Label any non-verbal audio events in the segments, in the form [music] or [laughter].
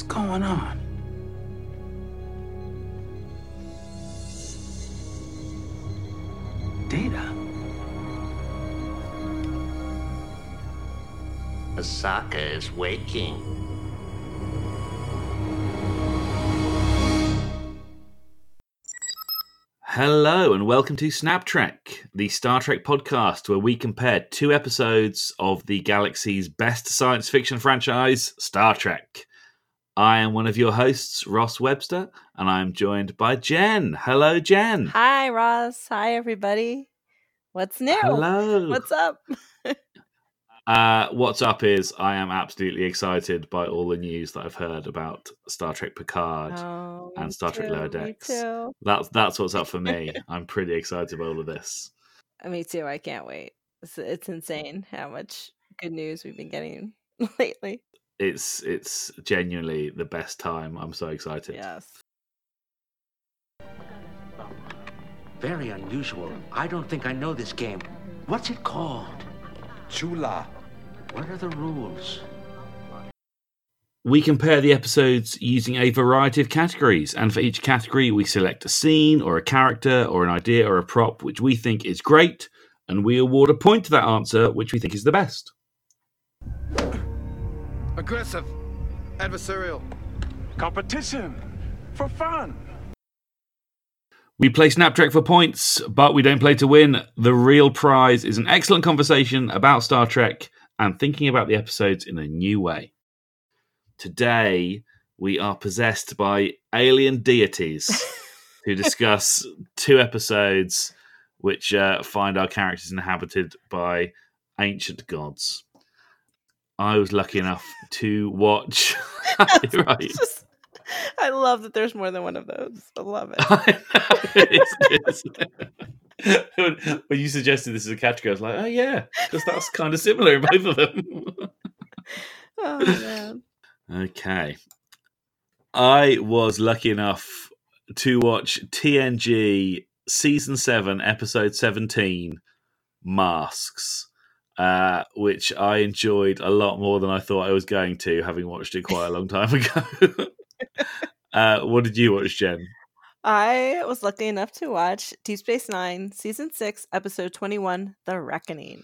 What's going on? Data. Osaka is waking. Hello and welcome to Snap Trek, the Star Trek podcast where we compare two episodes of the galaxy's best science fiction franchise, Star Trek. I am one of your hosts, Ross Webster, and I am joined by Jen. Hello, Jen. Hi, Ross. Hi, everybody. What's new? Hello. What's up? [laughs] Uh, what's up is I am absolutely excited by all the news that I've heard about Star Trek Picard Oh, and Star Trek too, Lower Me Decks. too. That's that's what's up for me. [laughs] I'm pretty excited by all of this. Uh, Me too. I can't wait. It's, it's insane how much good news we've been getting [laughs] lately. It's it's genuinely the best time. I'm so excited. Yes. Very unusual. I don't think I know this game. What's it called? Chula. What are the rules? We compare the episodes using a variety of categories, and for each category, we select a scene or a character or an idea or a prop which we think is great, and we award a point to that answer which we think is the best. Aggressive. Adversarial. Competition for fun. We play Snap Trek for points, but we don't play to win. The real prize is an excellent conversation about Star Trek and thinking about the episodes in a new way. Today, we are possessed by alien deities [laughs] to discuss two episodes which uh, find our characters inhabited by ancient gods. I was lucky enough to watch. [laughs] [laughs] Right. Just- I love that there's more than one of those. I love it. [laughs] I it is, it is. when, when you suggested this as a category, I was like, oh yeah, because that's kind of similar in both of them. Oh, man. okay. I was lucky enough to watch TNG season 7, episode 17, Masks. Uh, which I enjoyed a lot more than I thought I was going to, having watched it quite a long time [laughs] ago. [laughs] uh, what did you watch, Jen? I was lucky enough to watch Deep Space Nine, Season 6, Episode 21, The Reckoning.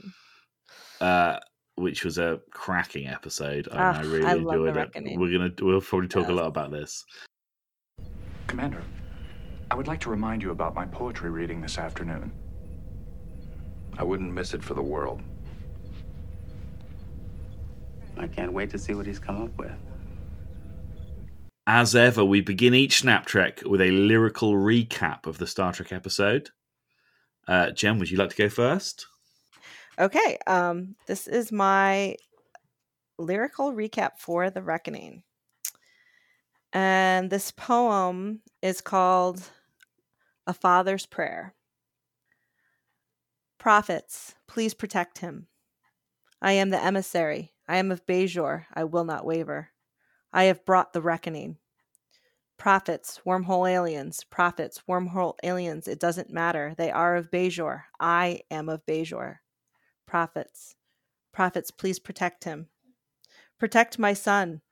uh, which was a cracking episode. and Ah, I really I enjoyed it. Reckoning. We're gonna we'll probably talk a lot about this. Commander, I would like to remind you about my poetry reading this afternoon. I wouldn't miss it for the world. I can't wait to see what he's come up with. As ever, we begin each Snap Trek with a lyrical recap of the Star Trek episode. Uh, Jen, would you like to go first? Okay, um, this is my lyrical recap for The Reckoning. And this poem is called A Father's Prayer. Prophets, please protect him. I am the emissary. I am of Bajor. I will not waver. I have brought the reckoning. Prophets, wormhole aliens, prophets, wormhole aliens, it doesn't matter. They are of Bajor. I am of Bajor prophets. Prophets, please protect him. Protect my son.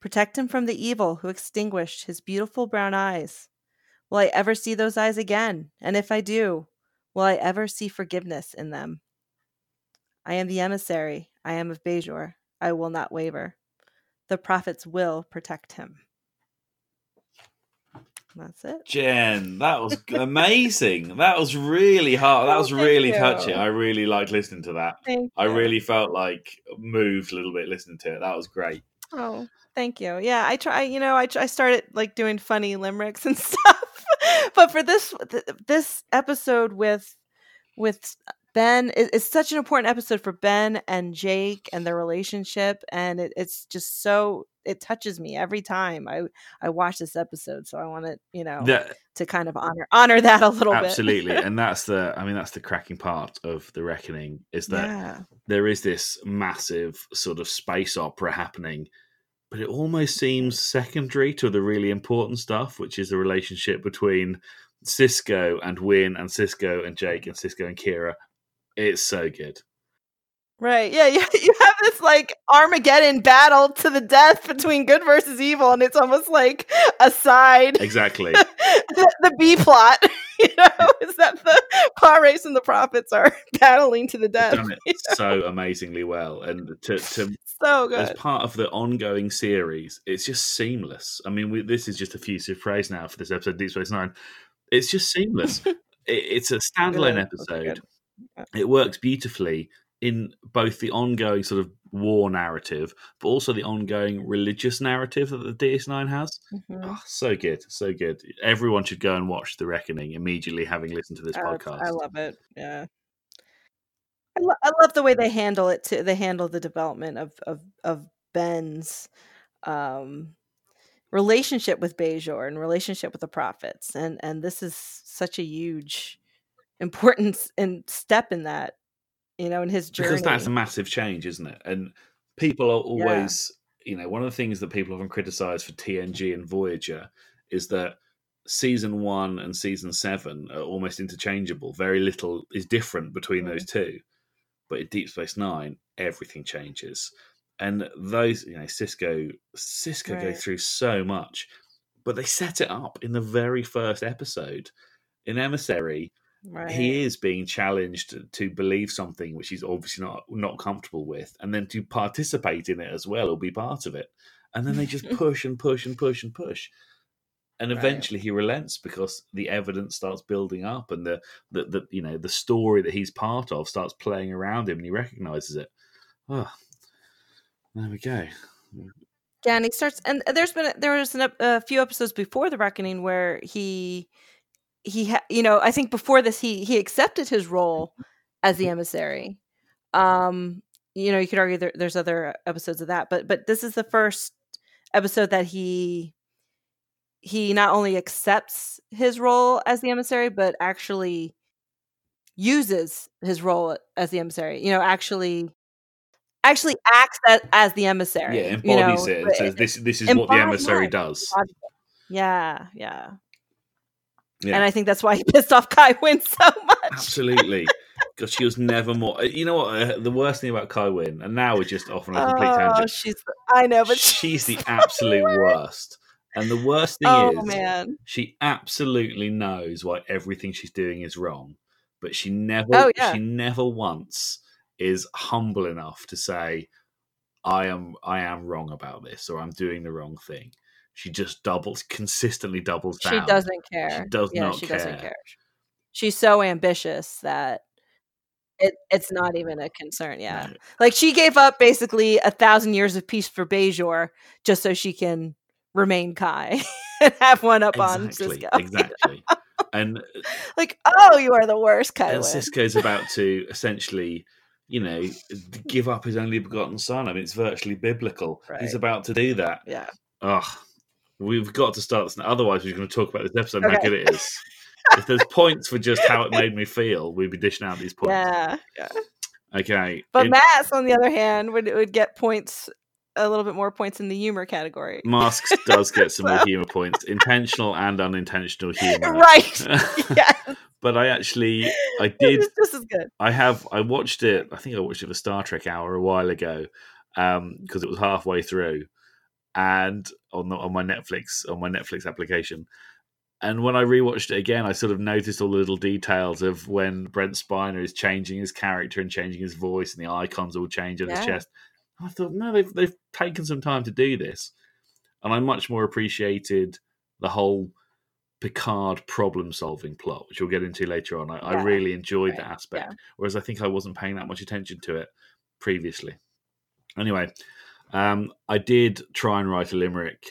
Protect him from the evil who extinguished his beautiful brown eyes. Will I ever see those eyes again? And if I do, will I ever see forgiveness in them? I am the emissary. I am of Bajor. I will not waver. The prophets will protect him. That's it. Jen, that was [laughs] amazing. that was really hard. That Oh, was really you. touching. I really liked listening to that. Thank I you. really felt like moved a little bit listening to it. That was great. Oh, thank you. Yeah, I try. You know, I I started like doing funny limericks and [laughs] stuff, but for this th- this episode with with Ben, it, it's such an important episode for Ben and Jake and their relationship, and it, it's just so it touches me every time I I watch this episode. So I want to you know That- to kind of honor honor that a little absolutely bit. Absolutely, [laughs] and that's the i mean that's the cracking part of the reckoning is that yeah, there is this massive sort of space opera happening but it almost seems secondary to the really important stuff which is the relationship between Sisko and Winn and Sisko and jake and Sisko and kira it's so good Right. Yeah. [laughs] You, you have this like Armageddon battle to the death between good versus evil, and it's almost like a side. Exactly. [laughs] the, the B plot, [laughs] you know, is that the race and the prophets are battling to the death. done it so amazingly well, and to to So as part of the ongoing series, it's just seamless. I mean, we, this is just a fusive phrase now for this episode, Deep Space Nine. It's just seamless. it, it's a standalone that's episode. It works beautifully in both the ongoing sort of war narrative, but also the ongoing religious narrative that the DS9 has. Mhm. Oh, so good, so good. Everyone should go and watch The Reckoning immediately, having listened to this I- podcast. I love it. Yeah. I, lo- I love the way they handle it too. They handle the development of of of Ben's um relationship with Bajor and relationship with the prophets. And and this is such a huge importance and step in that, you know, in his journey. because that's a massive change, isn't it? And people are always, you know, one of the things that people often criticize for TNG and Voyager is that season one and season seven are almost interchangeable. Very little is different between those mm-hmm. two. But in Deep Space Nine, everything changes. And those, you know, Sisko, Sisko go Right. through so much, but they set it up in the very first episode. In Emissary, right. he is being challenged to believe something which he's obviously not not comfortable with and then to participate in it as well or be part of it. And then they just [laughs] push and push and push and push. And Right. eventually he relents because the evidence starts building up and the, the the you know the story that he's part of starts playing around him and he recognizes it. Oh there we go. Yeah, and he starts, and there's been there was an, a few episodes before the reckoning where he he ha, you know I think before this he he accepted his role as the emissary. Um, you know, you could argue there, there's other episodes of that, but but this is the first episode that he he not only accepts his role as the emissary, but actually uses his role as the emissary. You know, actually actually acts as, as the emissary. yeah you know, embodies it and says this this is what the emissary does. Yeah, yeah, yeah And I think that's why he [laughs] pissed off Kai Winn so much. Absolutely. [laughs] Because she was never more. You know what? uh, The worst thing about Kai Winn, and now we're just off on a complete Oh, tangent. she's I know, but she's the so absolute worst. worst. And the worst thing Oh is, man. she absolutely knows why everything she's doing is wrong, but she never, Oh, yeah. she never once is humble enough to say, "I am, I am wrong about this," or "I'm doing the wrong thing." She just doubles, consistently doubles down. She doesn't care. does yeah, not she doesn't care. care. She's so ambitious that it, it's not even a concern. Yeah. No. Like she gave up basically a thousand years of peace for Bajor just so she can remain Kai [laughs] and have one up on Exactly, Sisko. [laughs] exactly. and uh, like, oh, you are the worst, Kai and. Sisko's about to essentially, you know, give up his only begotten son. I mean, it's virtually biblical. He's about to do that. Yeah. Ugh. We've got to start this. now. Otherwise, we're going to talk about this episode and how Okay. good it is. if there's points for just how it made me feel, we'd be dishing out these points. Yeah. Yeah. Okay. But Mass, on the other hand, would would get points a little bit more points in the humor category. Masks does get some more [laughs] humor points, intentional and unintentional humor. [laughs] Right. [laughs] yeah. But I actually, I It did just as good. I have. I watched it. I think I watched it for Star Trek Hour a while ago um, because it was halfway through, and on the, on my Netflix on my Netflix application. And when I rewatched it again, I sort of noticed all the little details of when Brent Spiner is changing his character and changing his voice, and the icons all change on his chest. I thought, no, they've they've taken some time to do this, and I much more appreciated the whole Picard problem solving plot, which we'll get into later on. I, I really enjoyed Right. that aspect, Yeah. whereas I think I wasn't paying that much attention to it previously. Anyway, um, I did try and write a limerick,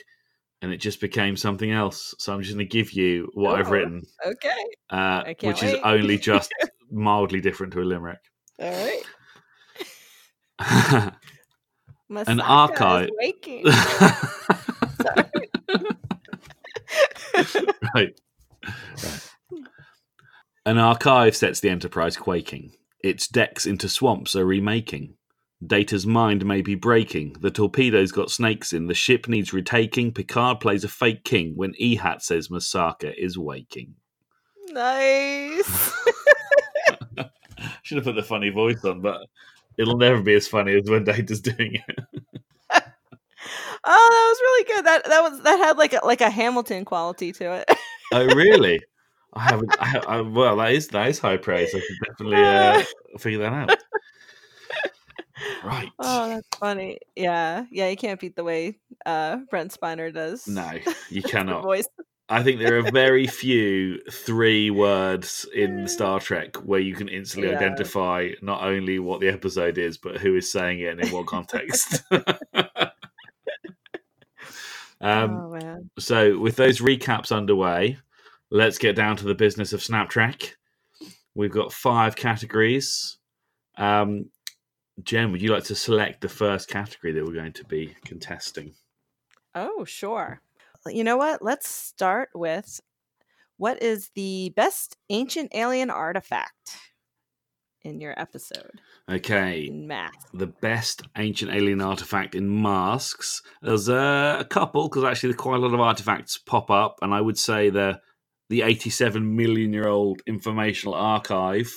and it just became something else. So I'm just going to give you what I've Oh. written, Okay. uh, which is only [laughs] just mildly different to a limerick. All right. [laughs] Masaka archive- waking. [laughs] right. An archive sets the Enterprise quaking. Its decks into swamps are remaking. Data's mind may be breaking. The torpedoes got snakes in. The ship needs retaking. Picard plays a fake king when Ihat says Masaka is waking. nice. [laughs] [laughs] Should have put the funny voice on, but It'll never be as funny as when Data's doing it. [laughs] oh, that was really good. That that was that had like a like a Hamilton quality to it. Oh, really? I haven't. I, I, well, that is that is high praise. I can definitely uh, figure that out. Right. Oh, that's funny. Yeah, yeah. You can't beat the way uh, Brent Spiner does. No, [laughs] you cannot. voice. I think there are very few three words in [laughs] Star Trek where you can instantly Yeah. identify not only what the episode is, but who is saying it and in what context. [laughs] um, oh so, with those recaps underway, let's get down to the business of Snap Trek. We've got five categories. Um, Jen, would you like to select the first category that we're going to be contesting? Oh, sure. You know what? Let's start with what is the best ancient alien artifact in your episode Okay, math? the best ancient alien artifact in masks. There's uh, a couple because actually quite a lot of artifacts pop up, and I would say the the 87 million year old informational archive,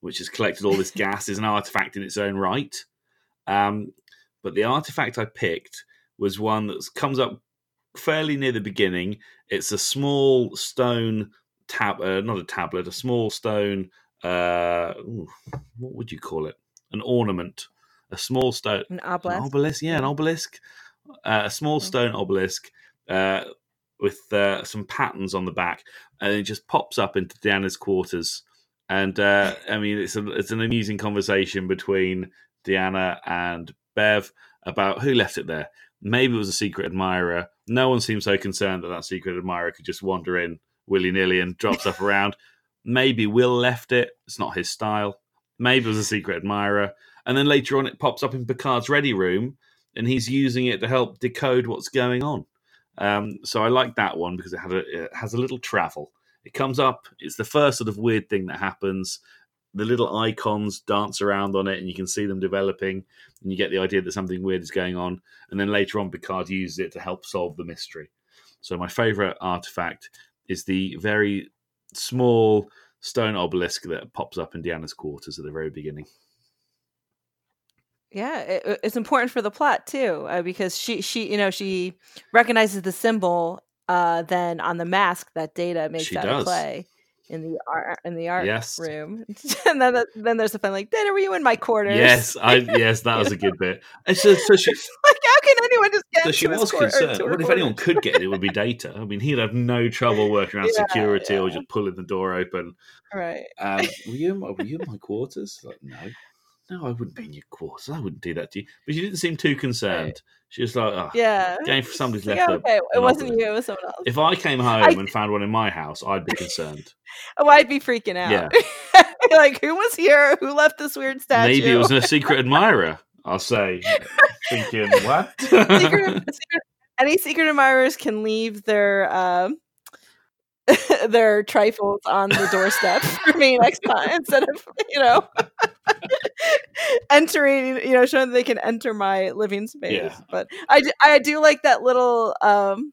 which has collected all this gas, is an artifact in its own right. Um, but the artifact I picked was one that comes up fairly near the beginning. It's a small stone tab, uh, not a tablet, a small stone. Uh, ooh, what would you call it? An ornament, a small stone, An an obelisk? obelisk. Yeah, an obelisk, uh, a small stone obelisk uh, with uh, some patterns on the back, and it just pops up into Deanna's quarters. And uh, I mean, it's a, it's an amusing conversation between Deanna and Bev about who left it there. Maybe it was a secret admirer. No one seems so concerned that that secret admirer could just wander in willy nilly and drop stuff [laughs] around. Maybe Will left it. It's not his style. Maybe it was a secret admirer. And then later on, it pops up in Picard's ready room, and he's using it to help decode what's going on. Um, so I like that one because it, had a, it has a little travel. It comes up. It's the first sort of weird thing that happens. The little icons dance around on it, and you can see them developing, and you get the idea that something weird is going on. And then later on, Picard uses it to help solve the mystery. So my favorite artifact is the very small stone obelisk that pops up in Deanna's quarters at the very beginning. Yeah, it, it's important for the plot too, uh, because she she you know she recognizes the symbol uh, then on the mask that Data makes She out does. of clay in the art in the art Yes. room, [laughs] and then then there's a fun like Data, were you in my quarters? Yes, I yes, that was a good bit. And so, so [laughs] she, like how can anyone just get so she was concerned. What if anyone could get it? It would be Data. I mean, he'd have no trouble working around Yeah, security or just pulling the door open. right? Um, were you in my, were you in my [laughs] quarters? Like, no, no, I wouldn't be in your quarters. I wouldn't do that to you. But she didn't seem too concerned. She was like, oh, Yeah. going for somebody's left. yeah, okay, it wasn't you, it was someone else. If I came [laughs] home I- and found one in my house, I'd be concerned. [laughs] oh, I'd be freaking out. Yeah. [laughs] like who was here? Who left this weird statue? Maybe it was a secret admirer. I'll say, thinking what? secret, secret, any secret admirers can leave their um [laughs] their trifles on the doorstep [laughs] for me next time instead of you know [laughs] entering you know showing that they can enter my living space Yeah. but i do, i do like that little um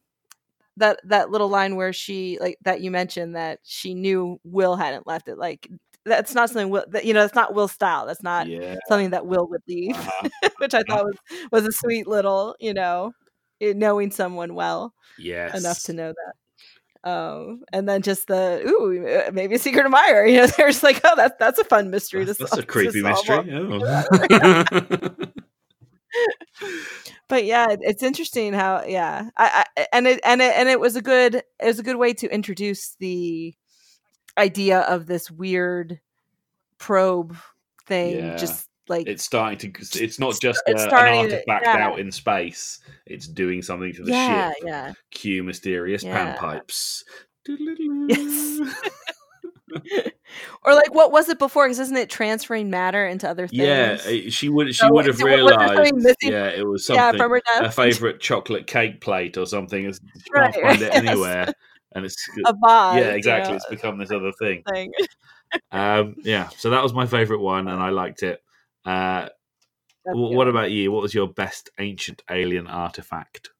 that that little line where she like that you mentioned that she knew will hadn't left it like that's not something will that you know that's not will style that's not yeah. something that will would leave uh-huh. which I thought was was a sweet little, you know, eh, knowing someone well Yes. enough to know that. Um, and then just the ooh, uh, maybe a secret admirer. [laughs] You know, they're just like, oh, that's that's a fun mystery That's, to that's solve. a creepy mystery. Oh. [laughs] [laughs] But yeah, it's interesting how yeah, I, I and it and it and it was a good it was a good way to introduce the idea of this weird probe thing. Yeah. Just like it's starting to. It's not just It's uh, an starting to- artifact yeah. out in space. It's doing something to the yeah, ship. yeah. Cue mysterious Yeah. panpipes. Yes. [laughs] or like what was it before? Because isn't it transferring matter into other things? Yeah, she would. She So would have it- there realized. Yeah, it was something yeah, from her a [laughs] favorite chocolate cake plate or something. She [laughs] Right, can't find it yes. anywhere, and it's a vase. yeah, you exactly. know, It's become this other thing. thing. Um, yeah, so that was my favorite one, and I liked it. Uh, what about you? What was your best ancient alien artifact?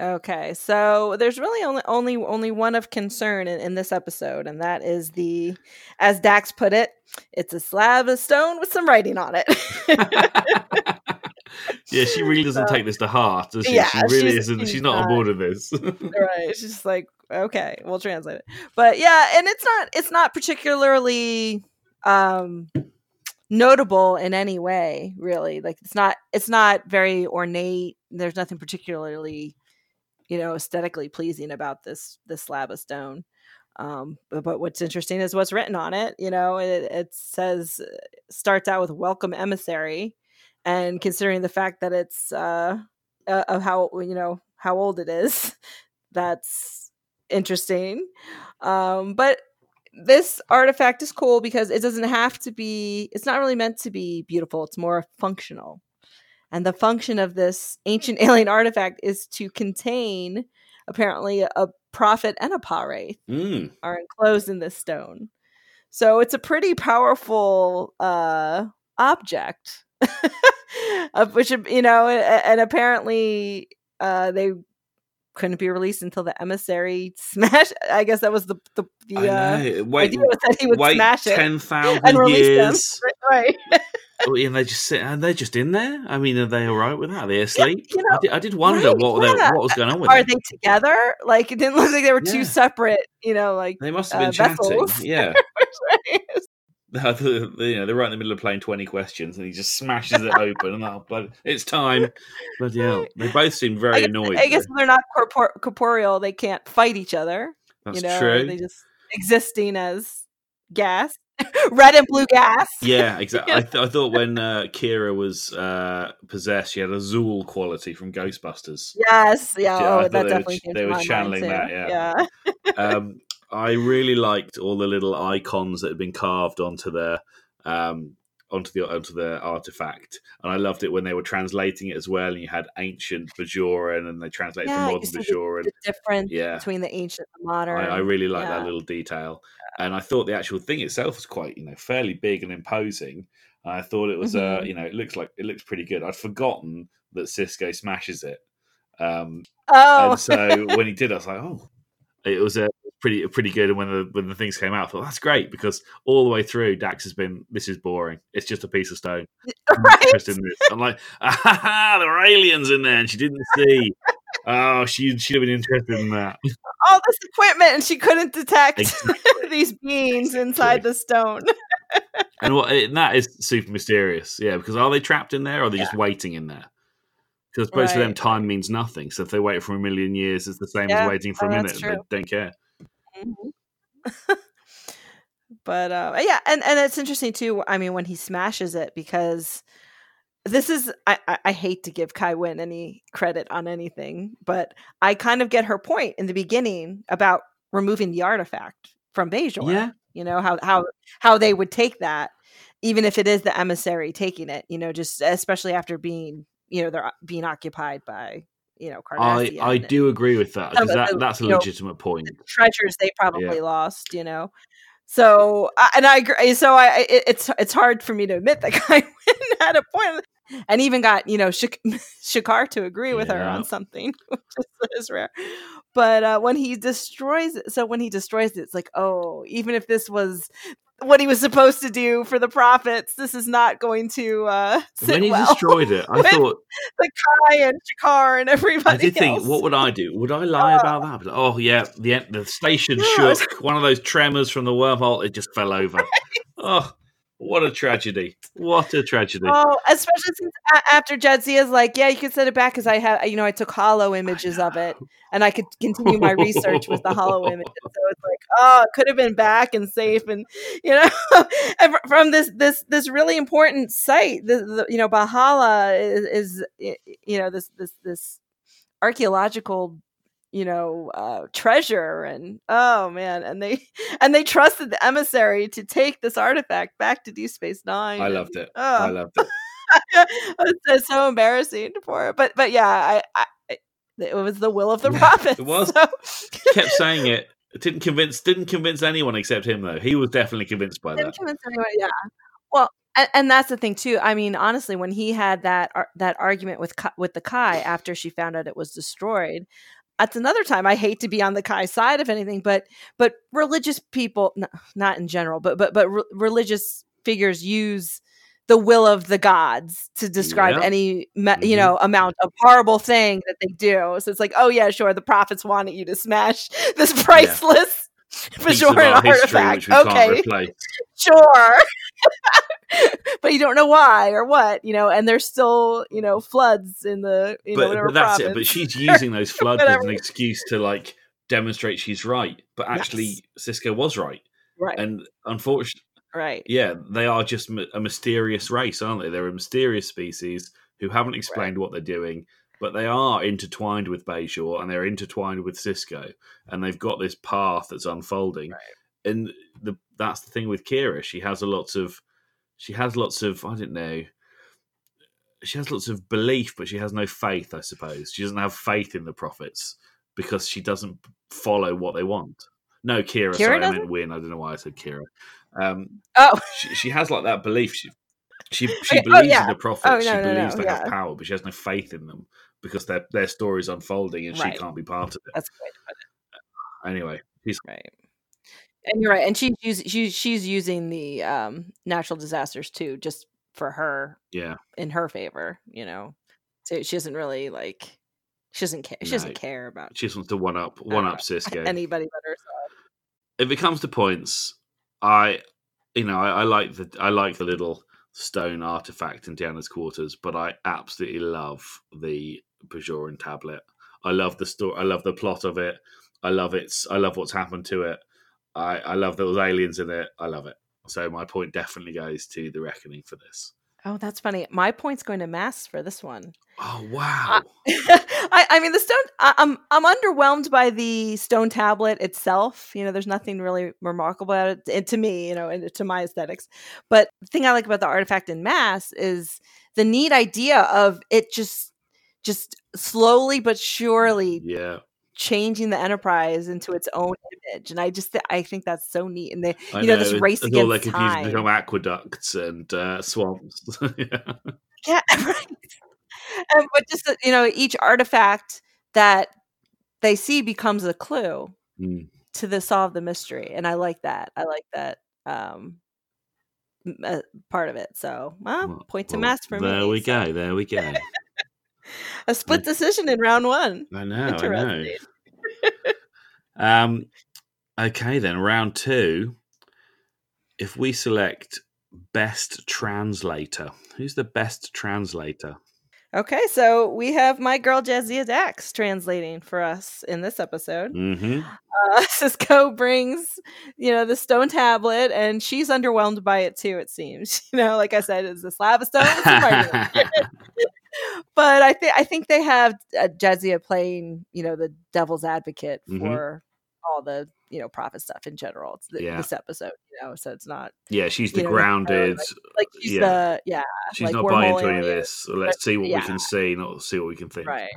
Okay, so there's really only only only one of concern in, in this episode, and that is the, as Dax put it, it's a slab of stone with some writing on it. [laughs] yeah, she really doesn't take this to heart, does she? Yeah, she really she's- isn't. She's, she's not on board with this. [laughs] right it's just like okay we'll translate it but yeah and it's not it's not particularly um notable in any way really. Like it's not it's not very ornate. There's nothing particularly you know aesthetically pleasing about this this slab of stone. Um but, but what's interesting is what's written on it you know? It, it says starts out with welcome emissary and considering the fact that it's uh uh, of how you know how old it is [laughs] that's interesting. Um but this artifact is cool because it doesn't have to be it's not really meant to be beautiful it's more functional and the function of this ancient [laughs] alien artifact is to contain apparently a prophet and a Pah-wraith Mm. are enclosed in this stone so it's a pretty powerful uh object [laughs] of which you know a- and apparently uh they couldn't be released until the emissary smash [laughs] i guess that was the the, the uh. Wait, idea was that he would wait smash it ten thousand and release them years, [laughs] right Oh, and they just sit and they're just in there. I mean, are they all right with that? Are they asleep? you I, did, I did wonder right, what they, what was going on with are them. they together like it didn't look like they were Yeah. two separate you know like They must have uh, been chatting. vessels. Yeah. [laughs] [laughs] you know, they're right in the middle of playing 20 questions and he just smashes it [laughs] open and oh, bloody, it's time. Bloody hell. [laughs] They both seem very I guess, annoyed. I guess they're not corpor- corporeal they can't fight each other That's you know true. they just existing as gas red and blue gas Yeah, exactly. I, th- I thought when uh, Kira was uh, possessed, she had a Zuul quality from Ghostbusters. Yes, yeah. Yeah, oh, that they were definitely came they were channeling that, yeah. um, I really liked all the little icons that had been carved onto the um, onto the onto the artifact, and I loved it when they were translating it as well. And you had ancient Bajoran, and they translated Yeah, to modern see the, the difference Yeah. between the ancient and the modern. I, I really like that little detail, and I thought the actual thing itself was quite, you know, fairly big and imposing. I thought it was, uh, Mhm. you know, it looks like it looks pretty good. I'd forgotten that Sisko smashes it, um, Oh, and so [laughs] when he did, I was like, oh, it was a pretty pretty good. And when the when the things came out, I thought that's great because all the way through, Dax has been this is boring. It's just a piece of stone. I'm [laughs] right. interested in this. I'm like, ah, [laughs] there are aliens in there, and she didn't see. Oh, she should have been interested in that. All this equipment, and she couldn't detect Exactly. [laughs] these beings inside the stone. And what and that is super mysterious, yeah. Because are they trapped in there, or are they just waiting in there? Because I suppose for them, time means nothing. So if they wait for a million years, it's the same Yeah, as waiting for oh, a minute. They don't care. Mhm. [laughs] but uh, yeah, and and it's interesting too. I mean, when he smashes it, because this is I, I, I hate to give Kai Winn any credit on anything, but I kind of get her point in the beginning about removing the artifact from Bajor. Yeah. you know how how how they would take that, even if it is the emissary taking it. You know, just especially after being you know they're being occupied by you know I Cardassian I and do agree with that because that, the, that's a you know, legitimate point. treasures they probably lost, you know. So and I agree. So I I- it, it's it's hard for me to admit that [laughs] Winn had a point, and even got you know Shak- [laughs] Shakar to agree with her on something, [laughs] which is, is rare. But uh, when he destroys it, so when he destroys it, it's like oh, even if this was what he was supposed to do for the prophets, this is not going to uh, When he well destroyed it, I [laughs] thought the Kai and Shakar and everybody. I did think, what would I do? Would I lie about that? But, oh yeah, the the station Yeah. shook. One of those tremors from the wormhole, it just fell over. [laughs] Oh, what a tragedy! What a tragedy! Oh, especially since after after is like, yeah, you can send it back because I have, you know, I took hollow images of it, and I could continue my research with the hollow images. So it's like, oh, it could have been back and safe, and you know, [laughs] and from this this this really important site, the, the you know, B'hala is, is you know this this this archaeological you know uh treasure and oh man and they [laughs] and they trusted the emissary to take this artifact back to deep space nine I and- loved it. oh. [laughs] I loved it. it's, so embarrassing for it But but yeah, I, I it was the will of the prophets. it was. so- Kept saying it. It didn't convince. Didn't convince anyone except him though. He was definitely convinced by Didn't that. convince anyone, yeah. Well, and, and that's the thing too. I mean, honestly, when he had that ar- that argument with Ka- with the Kai after she found out it was destroyed, that's another time. I hate to be on the Kai side of anything, but but religious people, n- not in general, but but but re- religious figures use the will of the gods to describe Yeah. any me- you Mhm. know amount of horrible thing that they do. So it's like, oh yeah, sure, the prophets wanted you to smash [laughs] this priceless [laughs] of Bajoran art history artifact. can't Okay, [laughs] sure. [laughs] but you don't know why or what, you know, and there's still, you know, floods in the, you know, but, whatever but that's it. But she's using those [laughs] floods as an excuse to like demonstrate she's right. But actually, Sisko was right, right, and unfortunately, right, yeah, they are just a mysterious race, aren't they? They're a mysterious species who haven't explained what they're doing, but they are intertwined with Bajor and they're intertwined with Sisko, and they've got this path that's unfolding. And the that's the thing with Kira; she has a lot of, she has lots of, I don't know. She has lots of belief, but she has no faith. I suppose she doesn't have faith in the prophets because she doesn't follow what they want. No, Kira. Kira sorry, I doesn't? meant Winn. I don't know why I said Kira. Um, Oh, she, she has like that belief. She she, [laughs] she Okay, oh, believes yeah. in the prophets. Oh, she no, no, believes no, they have power, but she has no faith in them because their their story is unfolding and Right. she can't be part of it. that's good. Anyway, she's Right. And you're right. And she's using she's she's using the um natural disasters too, just for her yeah, in her favor, you know. So she doesn't really like she doesn't care she doesn't No. care about she just wants to one up one know. up Sisko. [laughs] anybody but herself. if it comes to points, I you know I, I like the I like the little stone artifact in Deanna's quarters, but I absolutely love the Bajoran tablet. I love the story. I love the plot of it. I love its. I love what's happened to it. I, I love those aliens in it. I love it. So my point definitely goes to the reckoning for this. Oh, that's funny. My point's going to mass for this one. Oh wow! [laughs] I, I mean, the stone. I, I'm I'm underwhelmed by the stone tablet itself. You know, there's nothing really remarkable about it and to me. You know, and to my aesthetics. But the thing I like about the artifact in mass is the neat idea of it just just slowly but surely yeah, changing the enterprise into its own image and i just th- i think that's so neat and they you know, this race it's all against they confuse time. become aqueducts and uh, swamps. [laughs] yeah. yeah [laughs] right and, but just you know each artifact that they see becomes a clue Mm. to the solve the mystery and i like that i like that um uh, part of it so well, Well- point to well, mass for me There we so go. There we go. [laughs] a split decision in round one I know. I know. [laughs] Um, okay, then round two. If we select best translator, who's the best translator? Okay, so we have my girl Jadzia Dax translating for us in this episode. hmm Uh, [laughs] Sisko brings, you know, the stone tablet, and she's underwhelmed by it too. It seems, you know, like I said, it's a slab of stone. With some writing on it. but I think I think they have uh, Jadzia playing, you know, the devil's advocate Mhm. for all the you know prophet stuff in general. It's the, Yeah. this episode, you know, so it's not yeah, she's the know, grounded. like she's Yeah. the yeah she's like not buying into any of this. Let's see what yeah. we can see, not see what we can think. right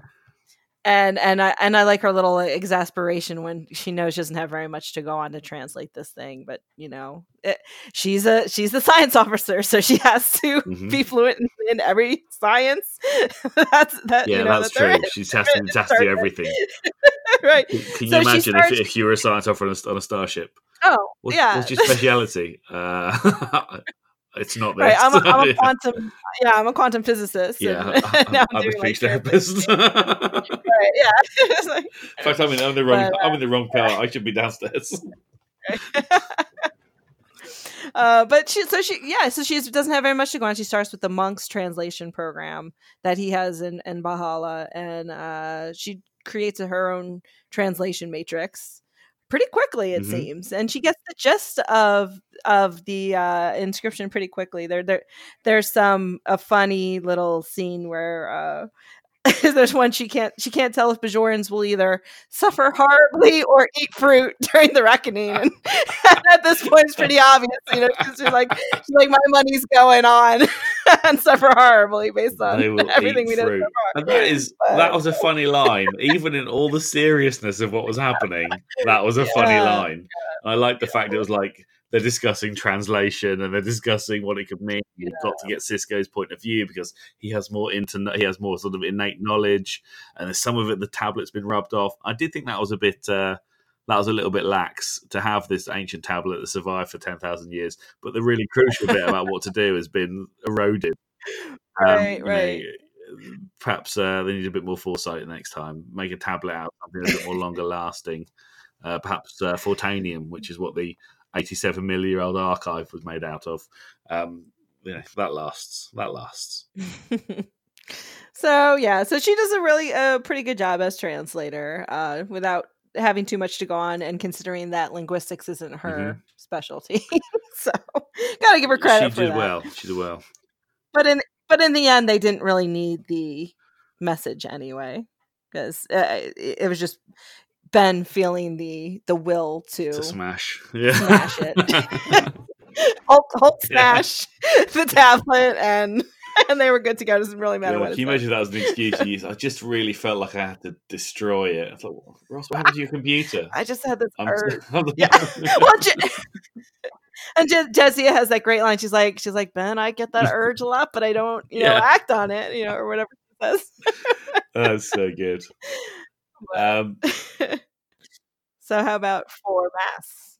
and and i and i like her little exasperation when she knows she doesn't have very much to go on to translate this thing but you know it, she's a she's the [laughs] science officer so she has to Mhm. be fluent in, in every science [laughs] that's that Yeah, you know, that's that true. [laughs] She has to, has to do everything. right Can can you So she imagine starts- if, if you were a science officer on a, on a starship? oh What's, yeah what's your speciality? Uh, it's not this. right I'm a, I'm a [laughs] quantum yeah i'm a quantum physicist Yeah, and I- [laughs] I'm a speech therapist. right yeah [laughs] like- fact, I'm in, I'm in the wrong. But, I'm in the wrong car. I should be downstairs. uh, but she, so she, yeah, so she doesn't have very much to go on. She starts with the monk's translation program that he has in in B'hala, and uh, she creates her own translation matrix pretty quickly, it Mhm. seems, and she gets the gist of of the uh, inscription pretty quickly. There, there, there's some a funny little scene where. Uh, [laughs] there's one she can't she can't tell if Bajorans will either suffer horribly or eat fruit [laughs] during the reckoning. And [laughs] at this point, it's pretty obvious, you know, 'cause she's like, she's like, my money's going on and suffer horribly based on everything we fruit. far. And that is But- that was a funny line, even in all the seriousness of what was happening. That was a funny Yeah. line. I like the fact it was like they're discussing translation and they're discussing what it could mean. You've got to get Sisko's point of view because he has more internet, he has more sort of innate knowledge, and there's some of it the tablet's been rubbed off. I did think that was a bit. Uh, that was a little bit lax to have this ancient tablet that survived for 10,000 years. But the really crucial bit about what to do has been eroded. [laughs] Um, Right, you know, right. perhaps uh, they need a bit more foresight next time. Make a tablet out of something a bit more longer lasting. Uh, perhaps uh, Fortanium, which is what the 87 million year old archive was made out of. Um, know, that lasts. That lasts. [laughs] so yeah, so she does a really uh, pretty good job as translator uh, without having too much to go on, and considering that linguistics isn't her specialty, [laughs] so gotta give her credit she for did that. well. She did well. But in but in the end, they didn't really need the message anyway, because uh, it was just Ben feeling the the will to, To smash. Yeah. smash it. [laughs] [laughs] Hulk, Hulk Yeah. smash the tablet, and [laughs] and they were good to go. It doesn't really matter Yeah, what. can you imagine that was an excuse use? I just really felt like I had to destroy it. I thought, Ross, what happened to your computer? I just had this I'm- urge. Yeah. well, Je- and Je- Jadzia has that great line. She's like, she's like, Ben, I get that urge a lot, but I don't, you know, Yeah. act on it, you know, or whatever. That's so good. [laughs] Um, so how about for mass?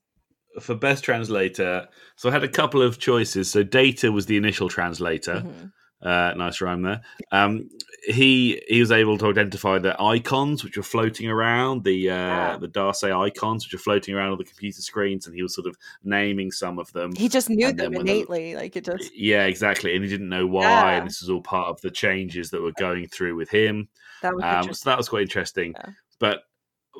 for best translator, so I had a couple of choices. So Data was the initial translator. Mhm. Uh, nice rhyme there. Um, he he was able to identify the icons which were floating around the uh, Ah. the D'Arsay icons which were floating around on the computer screens, and he was sort of naming some of them. He just knew them when the- innately, like it just. Yeah, exactly, and he didn't know why, Yeah. and this is all part of the changes that were going through with him. That was Um, so that was quite interesting. Yeah. But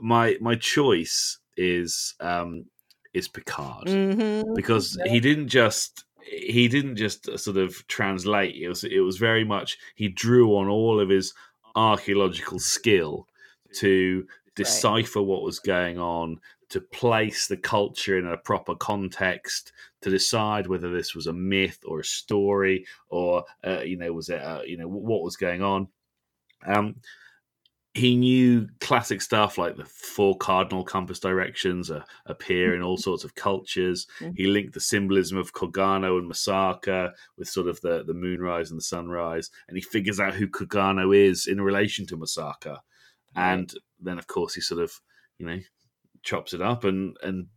my my choice is um, is Picard Mhm. because he didn't just he didn't just uh, sort of translate. It was it was very much he drew on all of his archaeological skill to decipher what was going on, to place the culture in a proper context, to decide whether this was a myth or a story, or uh, you know was it uh, you know what was going on. Um, he knew classic stuff like the four cardinal compass directions uh, appear in all [laughs] sorts of cultures. He linked the symbolism of Korgano and Masaka with sort of the, the moonrise and the sunrise, and he figures out who Korgano is in relation to Masaka. And then, of course, he sort of, you know, chops it up and and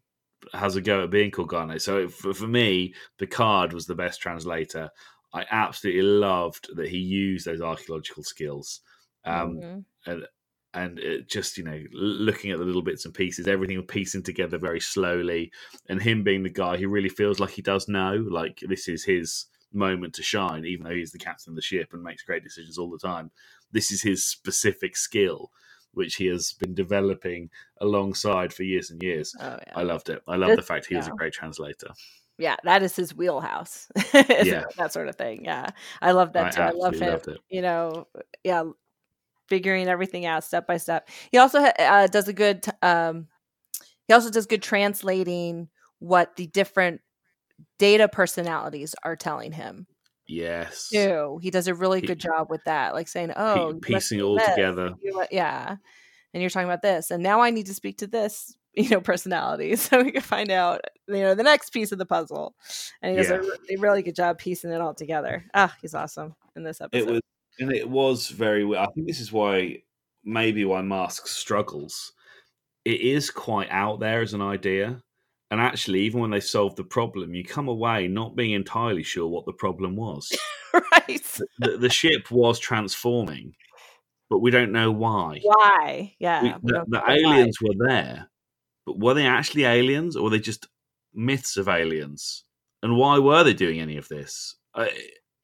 has a go at being Korgano. So for, for me, Picard was the best translator. I absolutely loved that he used those archaeological skills. Um, Mhm. and and it just you know looking at the little bits and pieces everything piecing together very slowly and him being the guy who really feels like he does know like this is his moment to shine even though he's the captain of the ship and makes great decisions all the time this is his specific skill which he has been developing alongside for years and years Oh yeah. i loved it i love the fact he was a great translator yeah, that is his wheelhouse. [laughs] Yeah. that sort of thing. Yeah, I love that I too. I love him. You know, yeah, figuring everything out step by step. He also ha- uh, does a good. Um, he also does good translating what the different data personalities are telling him yes too. He does a really He- good job with that, like saying, "Oh, must piecing it all this, together yeah." And you're talking about this, and now I need to speak to this, [laughs] you know, personality, [laughs] so we can find out, you know, the next piece of the puzzle. And he does a, Yeah. a really good job piecing it all together. Ah, he's awesome in this episode. it was and it was very i think this is why maybe why masks struggles. It is quite out there as an idea. And actually even when they solve the problem you come away not being entirely sure what the problem was. [laughs] Right? the, the ship was transforming but we don't know why. Why? Yeah, We- the, the know why. aliens were there but were they actually aliens or were they just myths of aliens? And why were they doing any of this? Uh,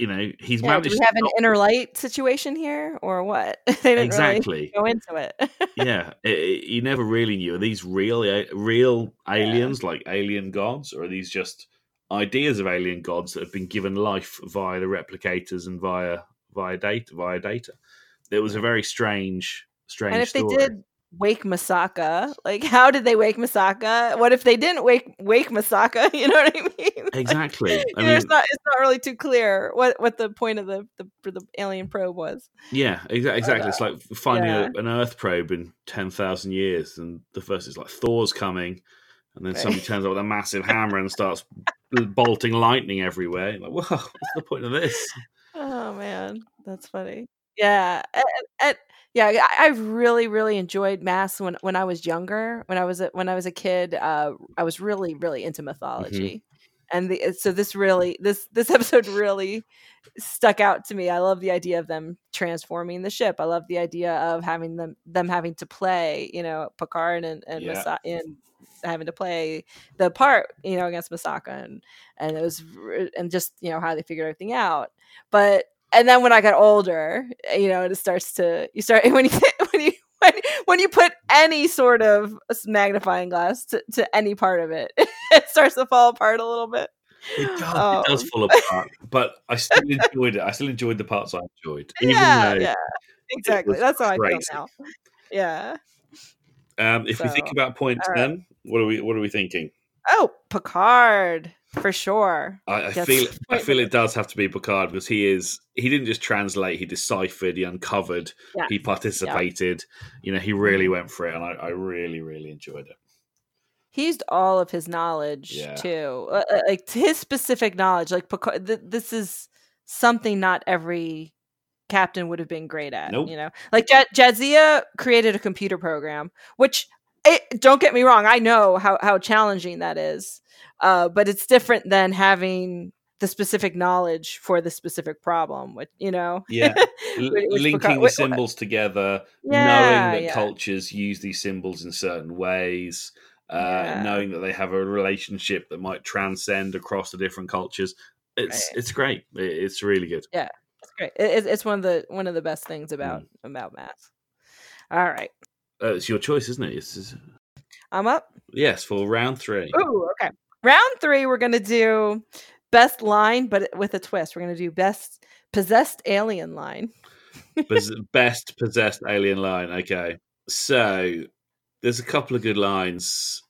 you know he's Yeah, do managed we to have an inner light situation here, or what? [laughs] they didn't exactly really go into it. yeah, [laughs] it, it- you never really knew. Are these real real aliens, like alien gods, or are these just ideas of alien gods that have been given life via the replicators and via via data via data? It was a very strange, strange. and if story. they did wake Masaka, like how did they wake Masaka? What if they didn't wake wake Masaka? [laughs] You know what I mean? exactly. I You know, it's not it's not really too clear what what the point of the the, the alien probe was. yeah, exa- exactly. It's like uh, finding yeah. a, an Earth probe in ten thousand years, and the first is like Thor's coming. And then Right. somebody turns up with a massive hammer and starts [laughs] bolting lightning everywhere. You're like, whoa, [laughs] what's the point of this? Oh man, that's funny. Yeah, and, and- yeah, I- really, really enjoyed mass when when I was younger. When I was a, when I was a kid, uh, I was really, really into mythology, and the, so this really this this [laughs] episode really stuck out to me. I love the idea of them transforming the ship. I love the idea of having them them having to play, you know, Picard and and, Yeah. Masa- and having to play the part, you know, against Masaka, and and it was and just you know how they figured everything out. But and then when I got older, you know, it starts to you start [laughs] when you when you when, when you put any sort of magnifying glass to, to any part of it, [laughs] it starts to fall apart a little bit. It does, it does Um, fall apart, but I still enjoyed it. I still enjoyed the parts I enjoyed, [laughs] even yeah, though yeah, exactly. That's how I crazy. feel now. Yeah. Um, if we think about points, right. then what are we what are we thinking? Oh, Picard for sure. I, I feel I feel it does have to be Picard because he is he didn't just translate, he deciphered, he uncovered, Yeah. he participated. You know, he really went for it, and I, I really really enjoyed it. He used all of his knowledge Yeah. too, Uh, uh, like his specific knowledge. Like Picard, th- this is something not every captain would have been great at. Nope. You know, like J- Jadzia created a computer program, which it, don't get me wrong, I know how how challenging that is, uh, but it's different than having the specific knowledge for the specific problem. Which you know, Yeah. [laughs] Which- which linking the symbols together, Yeah, knowing that yeah. cultures use these symbols in certain ways, uh, Yeah. knowing that they have a relationship that might transcend across the different cultures. It's Right. it's great. It- it's really good. Yeah, it's great. It, it's- it's one of the one of the best things about Mm. about math. All right, Uh, it's your choice, isn't it? It's- I'm up. yes, for round three. Ooh, okay. Round three, we're gonna do best line, but with a twist. We're gonna do best possessed alien line. [laughs] Best possessed alien line. Okay, so there's a couple of good lines.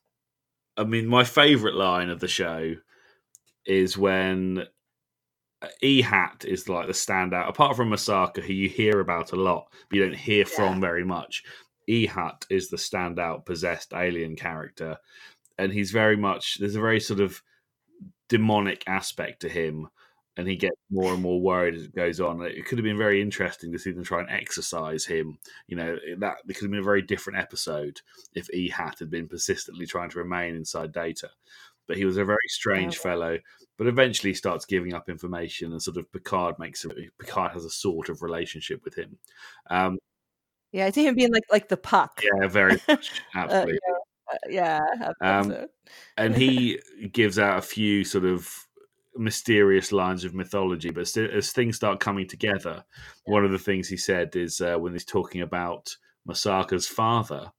I mean, my favorite line of the show is when E Hat is like the standout, apart from Masaka, who you hear about a lot, but you don't hear from very much. E Hat is the standout possessed alien character, and he's very much there's a very sort of demonic aspect to him and he gets more and more worried as it goes on. It could have been very interesting to see them try and exercise him. You know, that it could have been a very different episode if E Hat had been persistently trying to remain inside Data. But he was a very strange Oh. fellow. But eventually he starts giving up information, and sort of Picard makes a, Picard has a sort of relationship with him. Um, Yeah, I see him being like like the puck. yeah, very [laughs] much, Uh, absolutely. uh, yeah. of Um, episode. and [laughs] he gives out a few sort of mysterious lines of mythology but still, as things start coming together one of the things he said is uh, when he's talking about masaka's father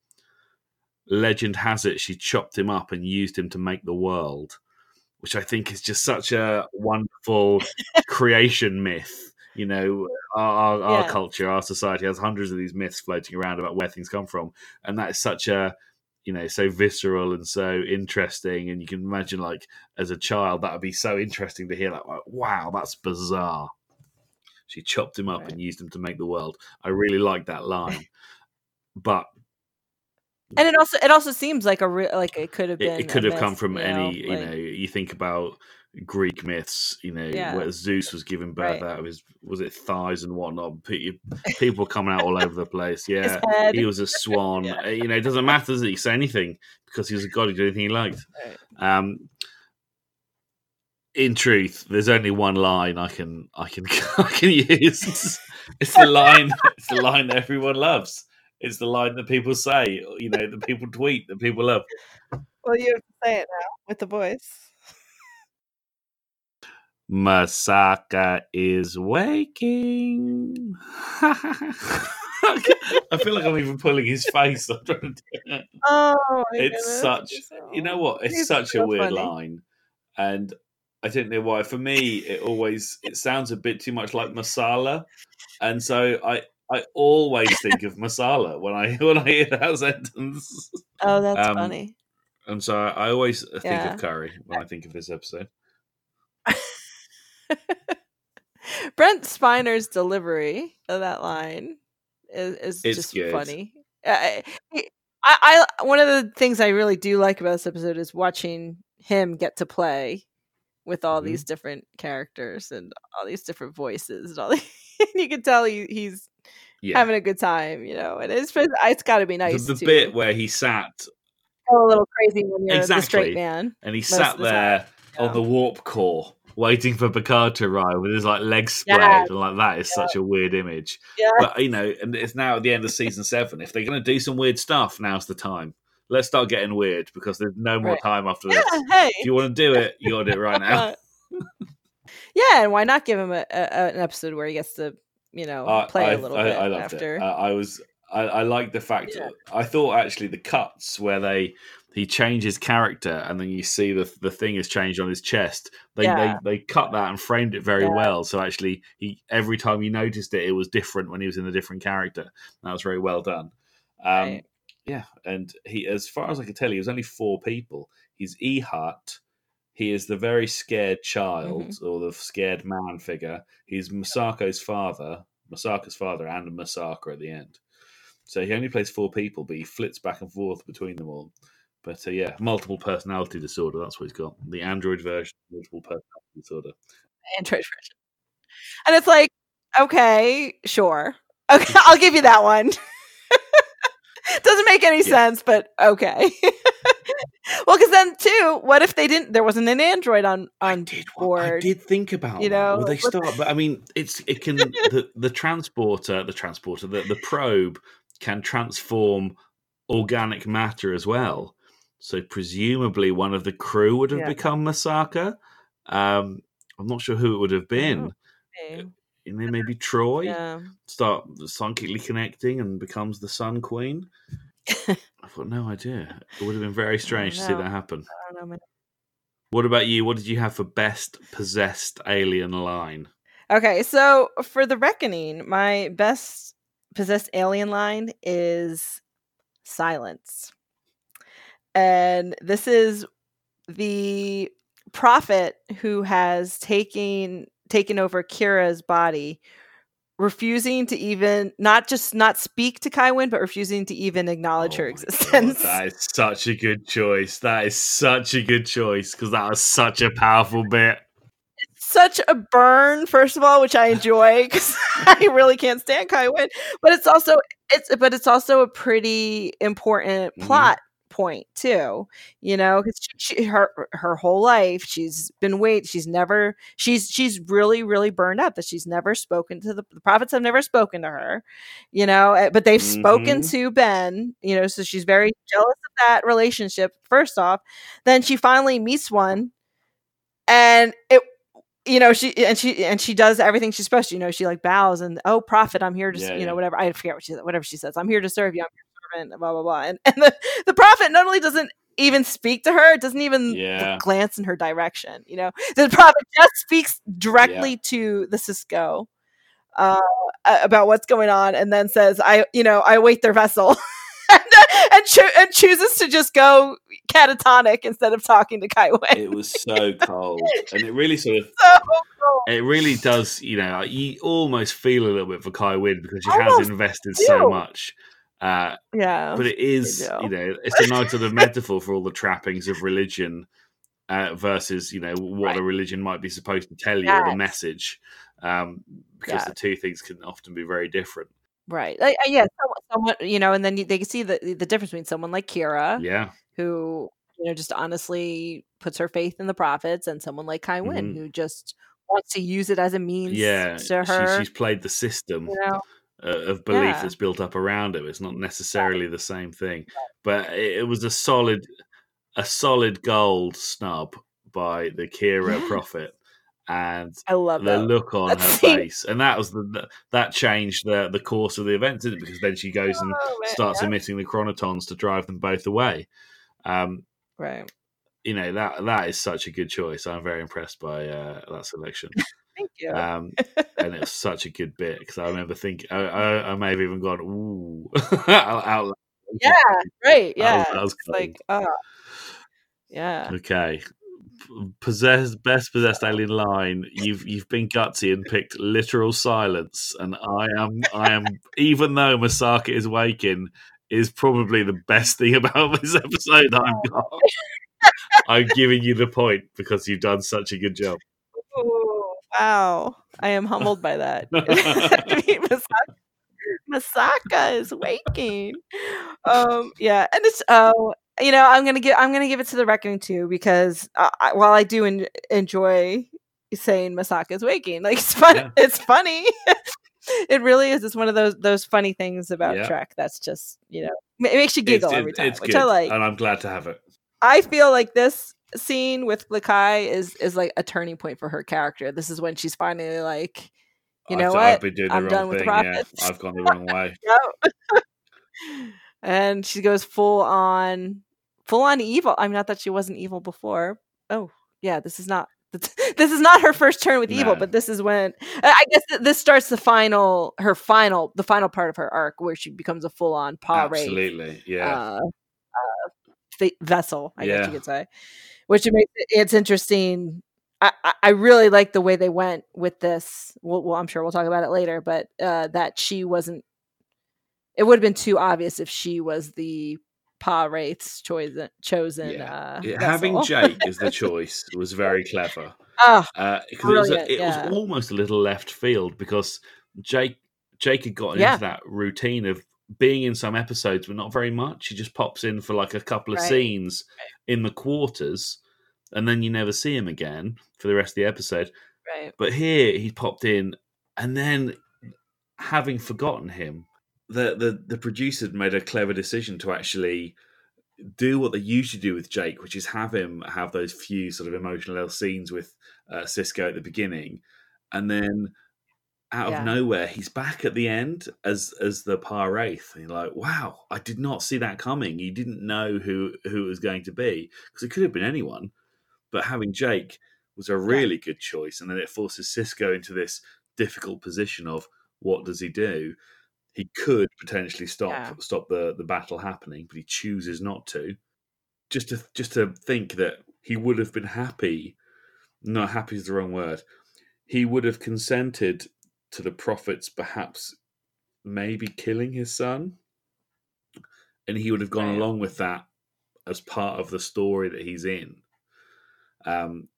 legend has it she chopped him up and used him to make the world which i think is just such a [laughs] wonderful creation myth you know our, our, our culture our society has hundreds of these myths floating around about where things come from. And that is such a you know so visceral and so interesting. And you can imagine like as a child that would be so interesting to hear like wow that's bizarre. She chopped him up Right. and used him to make the world. I really like that line. [laughs] But And it also it also seems like a real like it could have it, been. it could a have come from you any you like- know you think about greek myths you know Yeah. where zeus was giving birth Right. out of his was it thighs and whatnot people coming out all over the place [laughs] yeah he was a swan. [laughs] Yeah. Uh, You know, it doesn't matter that he say anything because he was a god. He do anything he liked. Right. Um, in truth, there's only one line I can I can [laughs] I can use. It's the line. It's the line that everyone loves. It's the line that people say. You know, that people tweet that people love. Well, you have to say it now with the voice. Masaka is waking. [laughs] I feel like I'm even pulling his face. [laughs] I'm trying to do it. Oh, it's such so- you know what it's He's such a weird funny. line and i don't know why for me it always it sounds a bit too much like masala and so i i always think of masala when i [laughs] when i hear that sentence Oh, that's Um, funny. and so i, I always think Yeah. of curry when i think of this episode [laughs] Brent Spiner's delivery of that line is, is just good. funny. I, I- I, I one of the things I really do like about this episode is watching him get to play with all Mhm. these different characters and all these different voices and all. [laughs] The, and you can tell he, he's Yeah. having a good time, you know. And it's it's got to be the, nice the to bit where he sat a little crazy when you're the Exactly. straight man. and he sat the there yeah. on the warp core waiting for Picard to arrive with his like legs spread Yes. and like that is such a weird image. Yeah. But you know, and it's now at the end of season seven. If they're going to do some weird stuff, now's the time. Let's start getting weird because there's no more Right. time after Yeah, this. hey. If you want to do it, you got to do it right now. [laughs] yeah, and why not give him a, a, an episode where he gets to, you know, play I, a little I, bit I loved after. it. I, I was. I, I like the fact. Yeah. I thought actually the cuts where they he changes character and then you see the the thing has changed on his chest. They Yeah. they, they cut that and framed it very Yeah. well. So actually, he every time you noticed it, it was different when he was in a different character. That was very well done. Um, Right. Yeah, and he, as far as I can tell, he was only four people. He's Ihat. He is the very scared child Mm-hmm. or the scared man figure. He's Masaka's father, Masaka's father, and Masaka at the end. So he only plays four people, but he flits back and forth between them all. But uh, yeah, multiple personality disorder. That's what he's got. The android version multiple personality disorder. Android version. And it's like, okay, sure. [laughs] Okay, I'll give you that one. [laughs] Doesn't make any sense, but okay. [laughs] well, because then too, what if they didn't? There wasn't an android on on I board. did think about you that. know, Well, they start, but I mean, it's it can the the transporter, the transporter, the the probe can transform organic matter as well. So presumably, one of the crew would have Yeah. become Masaka. Um, I'm not sure who it would have been. Okay. And then maybe Troi Yeah. start psychically connecting and becomes the Sun Queen. [laughs] I've got no idea. It would have been very strange to see that happen. I don't know. What about you? What did you have for best possessed alien line? Okay, so for the reckoning, my best possessed alien line is silence. And this is the prophet who has taken taken over Kira's body, refusing to even not just not speak to Kai Winn, but refusing to even acknowledge Oh her my God, existence. that is such a good choice. That is such a good choice because that was such a powerful bit. Such a burn first of all which i enjoy [laughs] because [laughs] i really can't stand Kai Winn. but it's also it's but it's also a pretty important Mhm. plot point too you know because she, she her her whole life she's been wait she's never she's she's really really burned up that she's never spoken to the, the prophets have never spoken to her you know eh, but they've spoken Mhm. to ben you know so she's very jealous of that relationship first off then she finally meets one and it you know she and she and she does everything she's supposed to you know she like bows and oh prophet i'm here to Yeah, you yeah. know whatever i forget what she whatever she says i'm here to serve you i'm your servant blah blah blah and, [laughs] and the, the prophet not only doesn't even speak to her doesn't even Yeah. glance in her direction you know the prophet just speaks directly to the Sisko uh, about what's going on and then says i you know i await their vessel [laughs] and, choo- and chooses to just go catatonic instead of talking to Kai Winn. It was so cold, and it really sort of [laughs] so it really does. You know, you almost feel a little bit for Kai Winn because she Almost has invested so much. Uh, Yeah. but it is you know, it's a nice sort of metaphor for all the trappings of religion uh, versus, you know, what Right. a religion might be supposed to tell you or the message, um, because the two things can often be very different. Right. Like, uh, yeah. Someone, someone, you know, and then they can see the the difference between someone like Kira, Yeah, who you know just honestly puts her faith in the prophets, and someone like Kai Winn, Mhm. who just wants to use it as a means yeah. to her. She, she's played the system. you know, uh, of belief Yeah. that's built up around him. It's not necessarily the same thing, but it, it was a solid, a solid gold snub by the Kira Yeah. prophet, and I love the that. look on her face, and that was the, that changed the the course of the event, didn't it? Because then she goes and Oh, man, starts yeah. emitting the chronitons to drive them both away. Um, Right. you know that that is such a good choice. I'm very impressed by uh, that selection. [laughs] Thank you. Um, and it was [laughs] such a good bit because I remember thinking I, I, I may have even gone ooh [laughs] out, yeah. Right. That was- Yeah. that was it's like, oh, yeah. Okay, possessed best possessed alien line. You've you've been gutsy and picked literal silence, and I am I am even though Masaka is waking, is probably the best thing about this episode that I've got. [laughs] I'm giving you the point because you've done such a good job. Ooh, wow. I am humbled by that. [laughs] [laughs] Masaka, Masaka is waking. Um, yeah, and it's oh, you know, I'm gonna give I'm gonna give it to the Reckoning too because uh, I, while I do en- enjoy saying Masaka is waking, like it's fun, Yeah. it's funny. [laughs] it really is. It's one of those those funny things about Yeah. Trek that's just you know it makes you giggle it's, every time, which good, I like. and I'm glad to have it. I feel like this scene with Lakai is is like a turning point for her character. This is when she's finally like, you know what? I've been doing the I'm wrong done with the thing. Yeah. I've gone the wrong way. [laughs] And she goes full on, full on evil. I'm not that she wasn't evil before. Oh, yeah. This is not. [laughs] This is not her first turn with evil, No. but this is when I guess this starts the final, her final, the final part of her arc where she becomes a full on paw Absolutely, yeah. uh, uh, fa- vessel, I guess you could say. Which it makes it, it's interesting. I, I- I really like the way they went with this. Well, well, I'm sure we'll talk about it later, but uh, that she wasn't. It would have been too obvious if she was the Pah-wraith's chosen. Chosen. Yeah. Uh, Yeah, having. Jake as the [laughs] choice was very clever. Ah, Uh, because it, was, a, it yeah. was almost a little left field because Jake Jake had gotten into that routine of being in some episodes, but not very much. He just pops in for like a couple of Right. scenes in the quarters, and then you never see him again for the rest of the episode. right. But here he popped in, and then having forgotten him, the the the producers made a clever decision to actually do what they usually do with Jake, which is have him have those few sort of emotional little scenes with uh, Sisko at the beginning, and then out Yeah. of nowhere he's back at the end as as the Pah-wraith. And you're like, wow, I did not see that coming. You didn't know who who it was going to be because it could have been anyone, but having Jake was a really good choice, and then it forces Sisko into this difficult position of what does he do? He could potentially stop Yeah. stop the, the battle happening, but he chooses not to. Just to just to think that he would have been happy. No, happy is the wrong word. He would have consented to the prophets, perhaps maybe killing his son, and he would have gone along with that as part of the story that he's in. Um,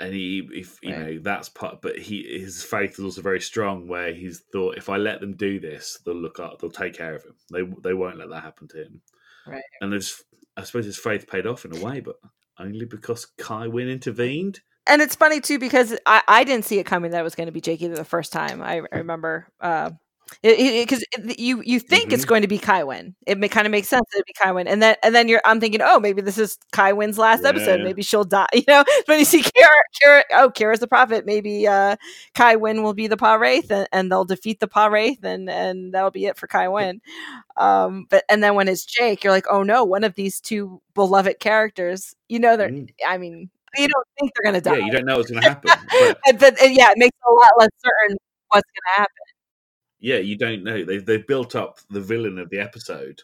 and he, if you Right. know, that's part. But he, his faith is also very strong. Where he's thought, if I let them do this, they'll look up, they'll take care of him. They they won't let that happen to him. Right. And there's, I suppose, his faith paid off in a way, but only because Kai Winn intervened. and it's funny too because I, I didn't see it coming that it was going to be Jake either the first time. I, I remember uh, because you you think it's Mhm. going to be Kai Winn. It may, kind of makes sense that it'd be Kai Winn, and then and then you're I'm thinking, oh, maybe this is Kai Winn's last episode. Yeah. Maybe she'll die. [laughs] You know, when you see Kira, Kira oh, Kira's the prophet. Maybe uh, Kai Winn will be the Pah-wraith, and, and they'll defeat the Pah-wraith, and and that'll be it for Kai Winn. Um, but and then when it's Jake, you're like, oh no, one of these two beloved characters. You know, they're. Mm. I mean, you don't think they're going to die. Yeah, you don't know what's going [laughs] to happen. but And- but yeah, it makes it a lot less certain what's going to happen. Yeah, you don't know. They've they've built up the villain of the episode,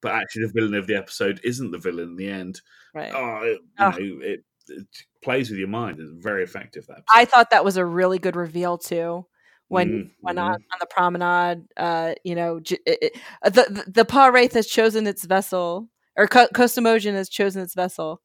but actually the villain of the episode isn't the villain in the end. Right. Oh, it, you Oh. know, it, it plays with your mind. It's very effective. That I thought that was a really good reveal too. When Mm, you went mhm. on on the promenade, uh, you know, j- it, it, uh, the the, the Pah-wraith has chosen its vessel, or Co- has chosen its vessel,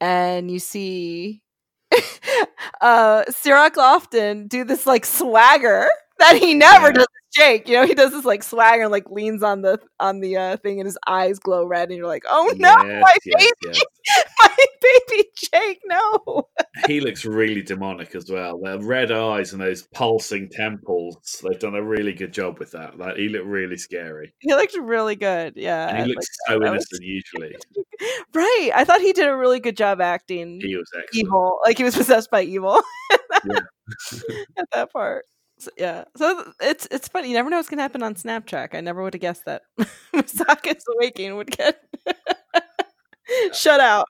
and you see [laughs] uh Cirroc Lofton do this like swagger that he never Yeah. does Jake. You know, he does this like swagger and like leans on the on the uh thing and his eyes glow red and you're like, Oh no, Yes, my yes, baby yes. [laughs] my baby Jake, no. He looks really demonic as well. The red eyes and those pulsing temples. They've done a really good job with that. Like, he looked really scary. He looked really good. Yeah. And he looks liked so. That was- innocent usually. [laughs] right. I thought he did a really good job acting He was excellent. evil. Like he was possessed by evil [laughs] Yeah. at that part. So, yeah. So it's it's funny. You never know what's gonna happen on Snap Trek. I never would have guessed that [laughs] Masaka's awakening would get [laughs] shut out.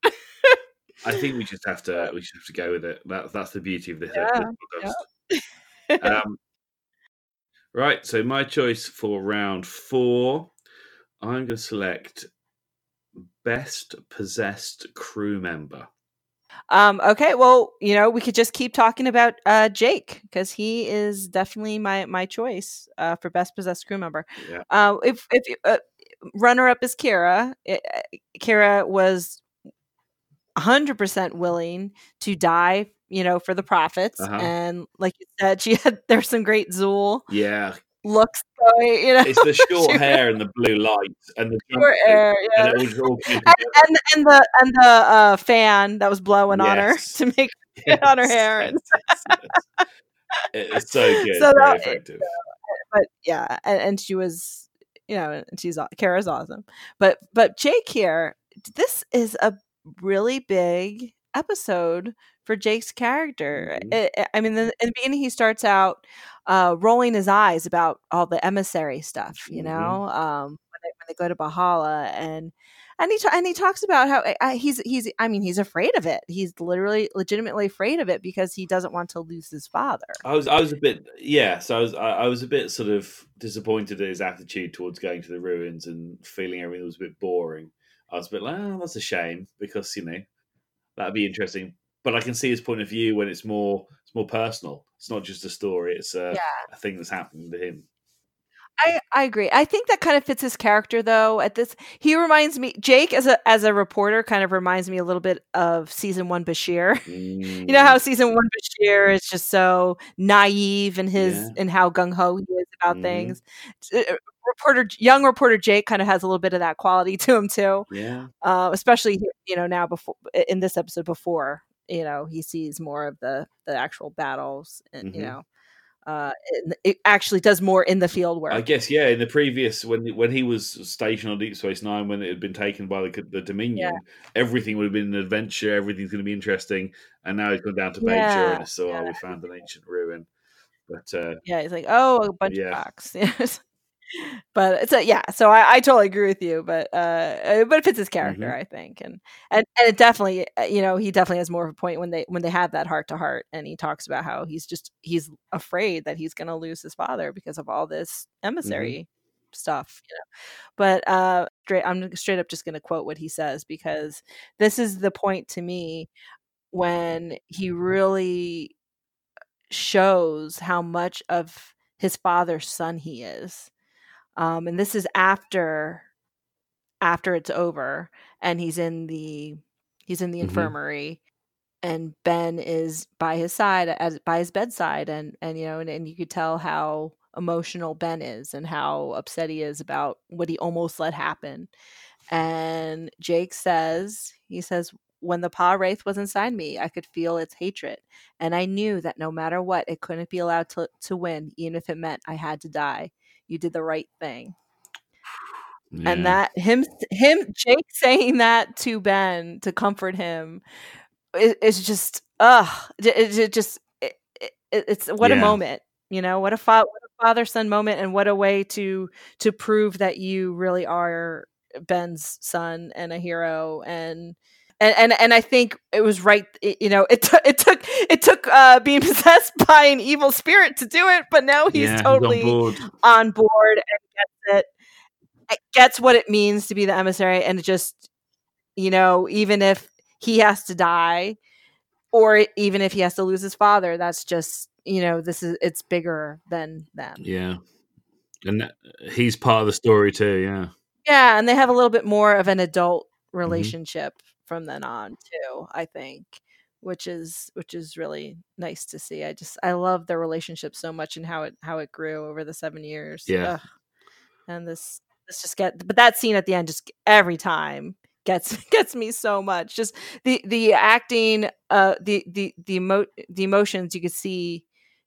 I think we just have to we just have to go with it. That, that's the beauty of this, Yeah, podcast. [laughs] um, right, so my choice for round four, I'm going to select best possessed crew member. Um, okay, well, you know, we could just keep talking about uh, Jake because he is definitely my my choice uh, for best possessed crew member. Yeah. Uh, if if uh, runner up is Kira. It, Kira was 100% willing to die, you know, for the prophets Uh-huh. And like you said, she had [laughs] there's some great Zuul Yeah, looks going, you know. it's the [laughs] short hair and the blue light and the short hair, yeah. and it all, all came and, and and the and the uh, fan that was blowing on her [laughs] to make [laughs] it on her hair. And, yes, yes. It's so good, So very that- effective. but yeah, and, and she was, you know, and she's aw- Kira's awesome. But but Jake here, this is a really big episode for Jake's character. Mhm. I- I- I mean, in, in the beginning, he starts out uh, rolling his eyes about all the emissary stuff, you Mhm. know, um, when they when they go to B'hala and. And he, ta- and he talks about how uh, he's he's I mean he's afraid of it. He's literally legitimately afraid of it because he doesn't want to lose his father. I was I was a bit yeah, so I was I, I was a bit sort of disappointed at his attitude towards going to the ruins and feeling everything was a bit boring. I was a bit like, oh, that's a shame because you know that'd be interesting. But I can see his point of view when it's more it's more personal. It's not just a story; it's a, Yeah. a thing that's happening to him. I, I agree. I think that kind of fits his character though. At this he reminds me Jake as a as a reporter kind of reminds me a little bit of season 1 Bashir. [laughs] You know Mm, how season 1 Bashir is just so naive in his Yeah. and how gung ho he is about Mhm. things. Uh, Reporter young reporter Jake kind of has a little bit of that quality to him too. yeah, Uh, especially you know now before in this episode before you know he sees more of the the actual battles and you Mhm. know uh it, it actually does more in the field work. I guess yeah. In the previous when when he was stationed on Deep Space Nine, when it had been taken by the the Dominion, everything would have been an adventure. Everything's going to be interesting. And now he's gone down to Bajor, Yeah, and it's so oh, we found an ancient ruin. But uh, Yeah, he's like, oh, a bunch Yeah. of rocks. [laughs] But it's a yeah. So I, I totally agree with you. But uh, but it fits his character, Mhm. I think, and and and it definitely, uh, you know, he definitely has more of a point when they when they have that heart to heart, and he talks about how he's just he's afraid that he's going to lose his father because of all this emissary stuff, you know. But uh, straight, I'm straight up just going to quote what he says because this is the point to me when he really shows how much of his father's son he is. Um, and this is after after it's over and he's in the he's in the Mhm. infirmary and Ben is by his side as by his bedside and and you know and, and you could tell how emotional Ben is and how upset he is about what he almost let happen. And Jake says, he says, when the Pah-wraith was inside me, I could feel its hatred. And I knew that no matter what, it couldn't be allowed to, to win, even if it meant I had to die. You did the right thing. yeah. And that him him Jake saying that to Ben to comfort him is, is just ugh it, it- it just it, it, it's what a moment you know what a, fa- what a father son moment and what a way to to prove that you really are Ben's son and a hero and and and, and I think it was right it- you know it took it took it took uh being [laughs] possessed by an evil spirit to do it but now he's yeah, he's totally on board. on board and gets it it gets what it means to be the emissary and just you know even if he has to die or even if he has to lose his father that's just you know this is it's bigger than them Yeah, and that, he's part of the story too. Yeah, yeah and they have a little bit more of an adult mm-hmm. relationship from then on too i think which is which is really nice to see i just i love their relationship so much and how it how it grew over the seven years Yeah. Ugh. and this this just get but that scene at the end just every time gets [laughs] gets me so much just the the acting uh the the the emo- the emotions you could see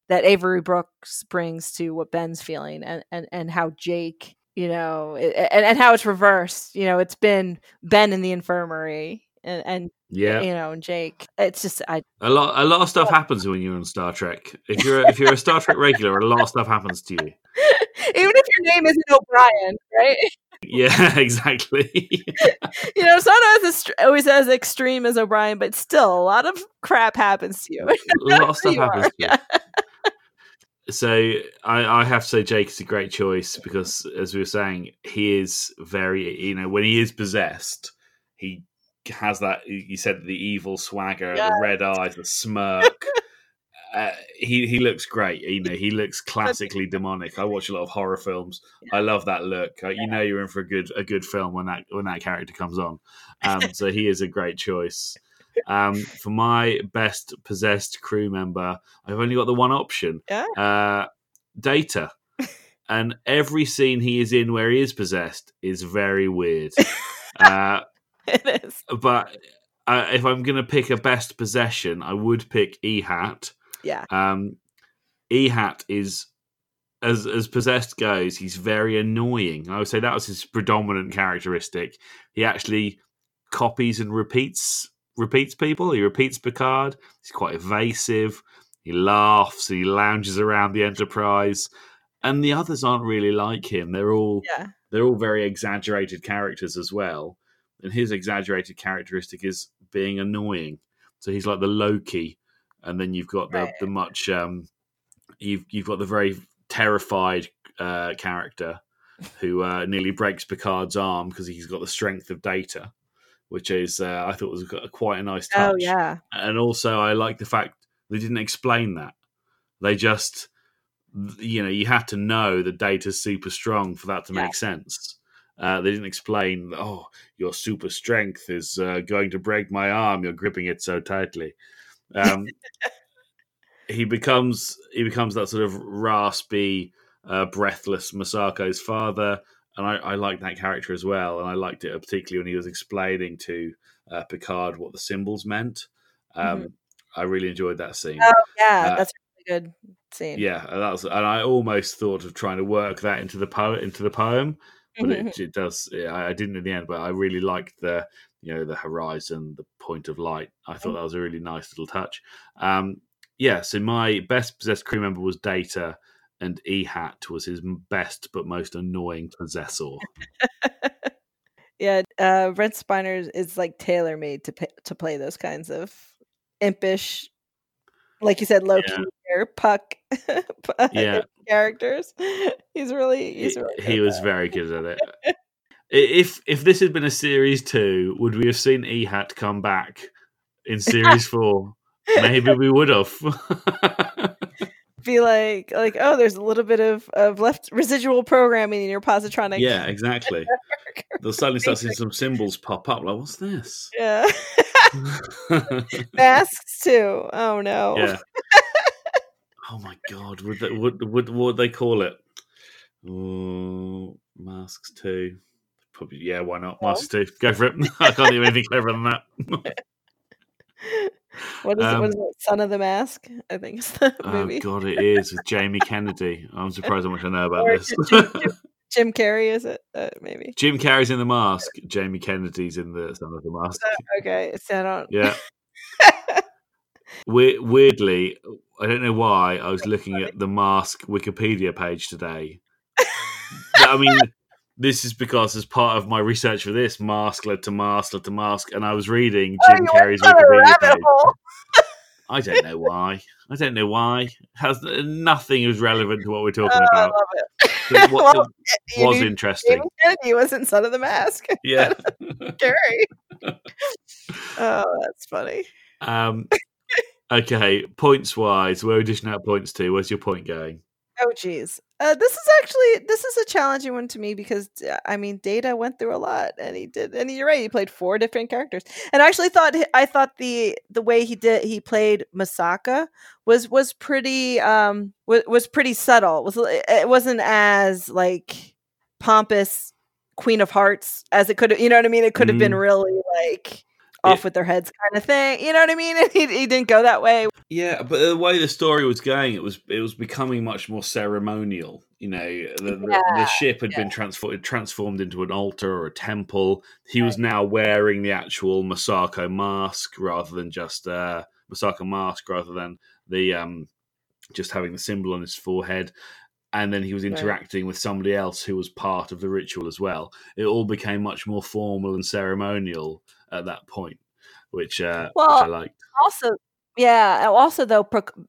that Avery Brooks brings to what Ben's feeling and and and how Jake you know and and how it's reversed you know it's been Ben in the infirmary and and yeah. you know and Jake it's just I A lot, a lot of stuff happens when you're on Star Trek. If you're, if you're a Star Trek regular, a lot of stuff happens to you. [laughs] even if your name isn't O'Brien right Yeah, [laughs] exactly. [laughs] you know, it's not as always as extreme as O'Brien, but still a lot of crap happens to you. a lot of stuff are, happens. To you. yeah. So I, I have to say Jake is a great choice because, as we were saying, he is very. You know, when he is possessed, he has that. You said the evil swagger, Yeah. the red eyes, the smirk, [laughs] uh, he he looks great. You know, he looks [laughs] classically demonic. I watch a lot of horror films. I love that look. Uh, you know, you're in for a good a good film when that when that character comes on. Um, so he is a great choice. [laughs] Um, for my best possessed crew member, I've only got the one option. Yeah. Uh, Data. And every scene he is in where he is possessed is very weird. Uh, [laughs] it is. but uh, if I'm going to pick a best possession, I would pick E Hat. Yeah. Um, E Hat is as as possessed goes, he's very annoying. I would say that was his predominant characteristic. He actually copies and repeats repeats people. He repeats Picard. He's quite evasive. He laughs. He lounges around the Enterprise, and the others aren't really like him. They're all Yeah. they're all very exaggerated characters as well. And his exaggerated characteristic is being annoying. So he's like the Loki, and then you've got the Right. the much um, you've you've got the very terrified uh, character who uh, nearly breaks Picard's arm because he's got the strength of Data, which is uh, I thought was a- quite a nice touch. Oh yeah. And also, I like the fact they didn't explain that. They just, you know, you had to know that Data's super strong for that to Yeah. make sense. Uh, they didn't explain, oh, your super strength is uh, going to break my arm. You're gripping it so tightly. Um, [laughs] he becomes he becomes that sort of raspy, uh, breathless Masaka's father, and I, I like that character as well. And I liked it particularly when he was explaining to uh, Picard what the symbols meant. Um, I really enjoyed that scene. Oh yeah. Uh, That's a really good scene. Yeah, and that was, and I almost thought of trying to work that into the poet into the poem, but it, [laughs] it does. Yeah, I didn't in the end, but I really liked the you know the horizon, the point of light. I thought that was a really nice little touch. Um, yeah, so my best possessed crew member was Data, and E Hat was his best but most annoying possessor. [laughs] Yeah, uh, Brent Spiner is like tailor made to pa- to play those kinds of impish, like you said, Loki or Puck [laughs] uh, Yeah. characters. [laughs] He's really he's he, really he good was at very good at it. [laughs] If if this had been a series two, would we have seen E Hat come back in series four? Maybe we would have. Be like like oh, there's a little bit of of left residual programming in your positronic. yeah, exactly. They'll suddenly start seeing some symbols pop up. Like, what's this? Yeah. [laughs] Masks too. Oh no. yeah. [laughs] Oh my god! Would they, would would what would they call it? Oh, masks too Probably yeah. Why not No. masks two? Go for it. [laughs] I can't think of anything cleverer than that. What is it? Um, What is it? Son of the Mask? I think it's the movie. [laughs] Oh movie. god, it is with Jamie Kennedy. I'm surprised how much I know about Or this. Jim, Jim, Jim [laughs] Carrey is it? Uh, maybe. Jim Carrey's in the mask. Jamie Kennedy's in the Son of the Mask. Okay, so I don't. Yeah. [laughs] We- weirdly, I don't know why I was looking at the mask Wikipedia page today. I mean, this is because as part of my research for this, mask led to mask led to mask, and I was reading Jim Carrey's Wikipedia page. I don't know why. I don't know why. Has nothing is relevant to what we're talking Oh, I about. love it. [laughs] What well, you was knew interesting. He was in Son of the Mask. [laughs] Yeah. Carrey. [laughs] oh, that's funny. Um, okay, points wise, where are we dishing out points to? Where's your point going? Oh, geez. Uh, this is actually this is a challenging one to me because I mean, Data went through a lot, and he did, and you're right. He played four different characters, and I actually thought I thought the the way he did he played Masaka was was pretty um was, was pretty subtle. It was it wasn't as like pompous Queen of Hearts as it could have. You know what I mean? It could have been Mm. really like off with their heads kind of thing. You know what I mean? [laughs] He, he didn't go that way. Yeah, but the way the story was going, it was it was becoming much more ceremonial. You know, the, the, the ship had been transformed transformed into an altar or a temple. He was now wearing the actual Masaka mask rather than just uh, Masaka mask rather than the um, just having the symbol on his forehead. And then he was Right. interacting with somebody else who was part of the ritual as well. It all became much more formal and ceremonial at that point, which uh, Well, which I liked. also yeah also though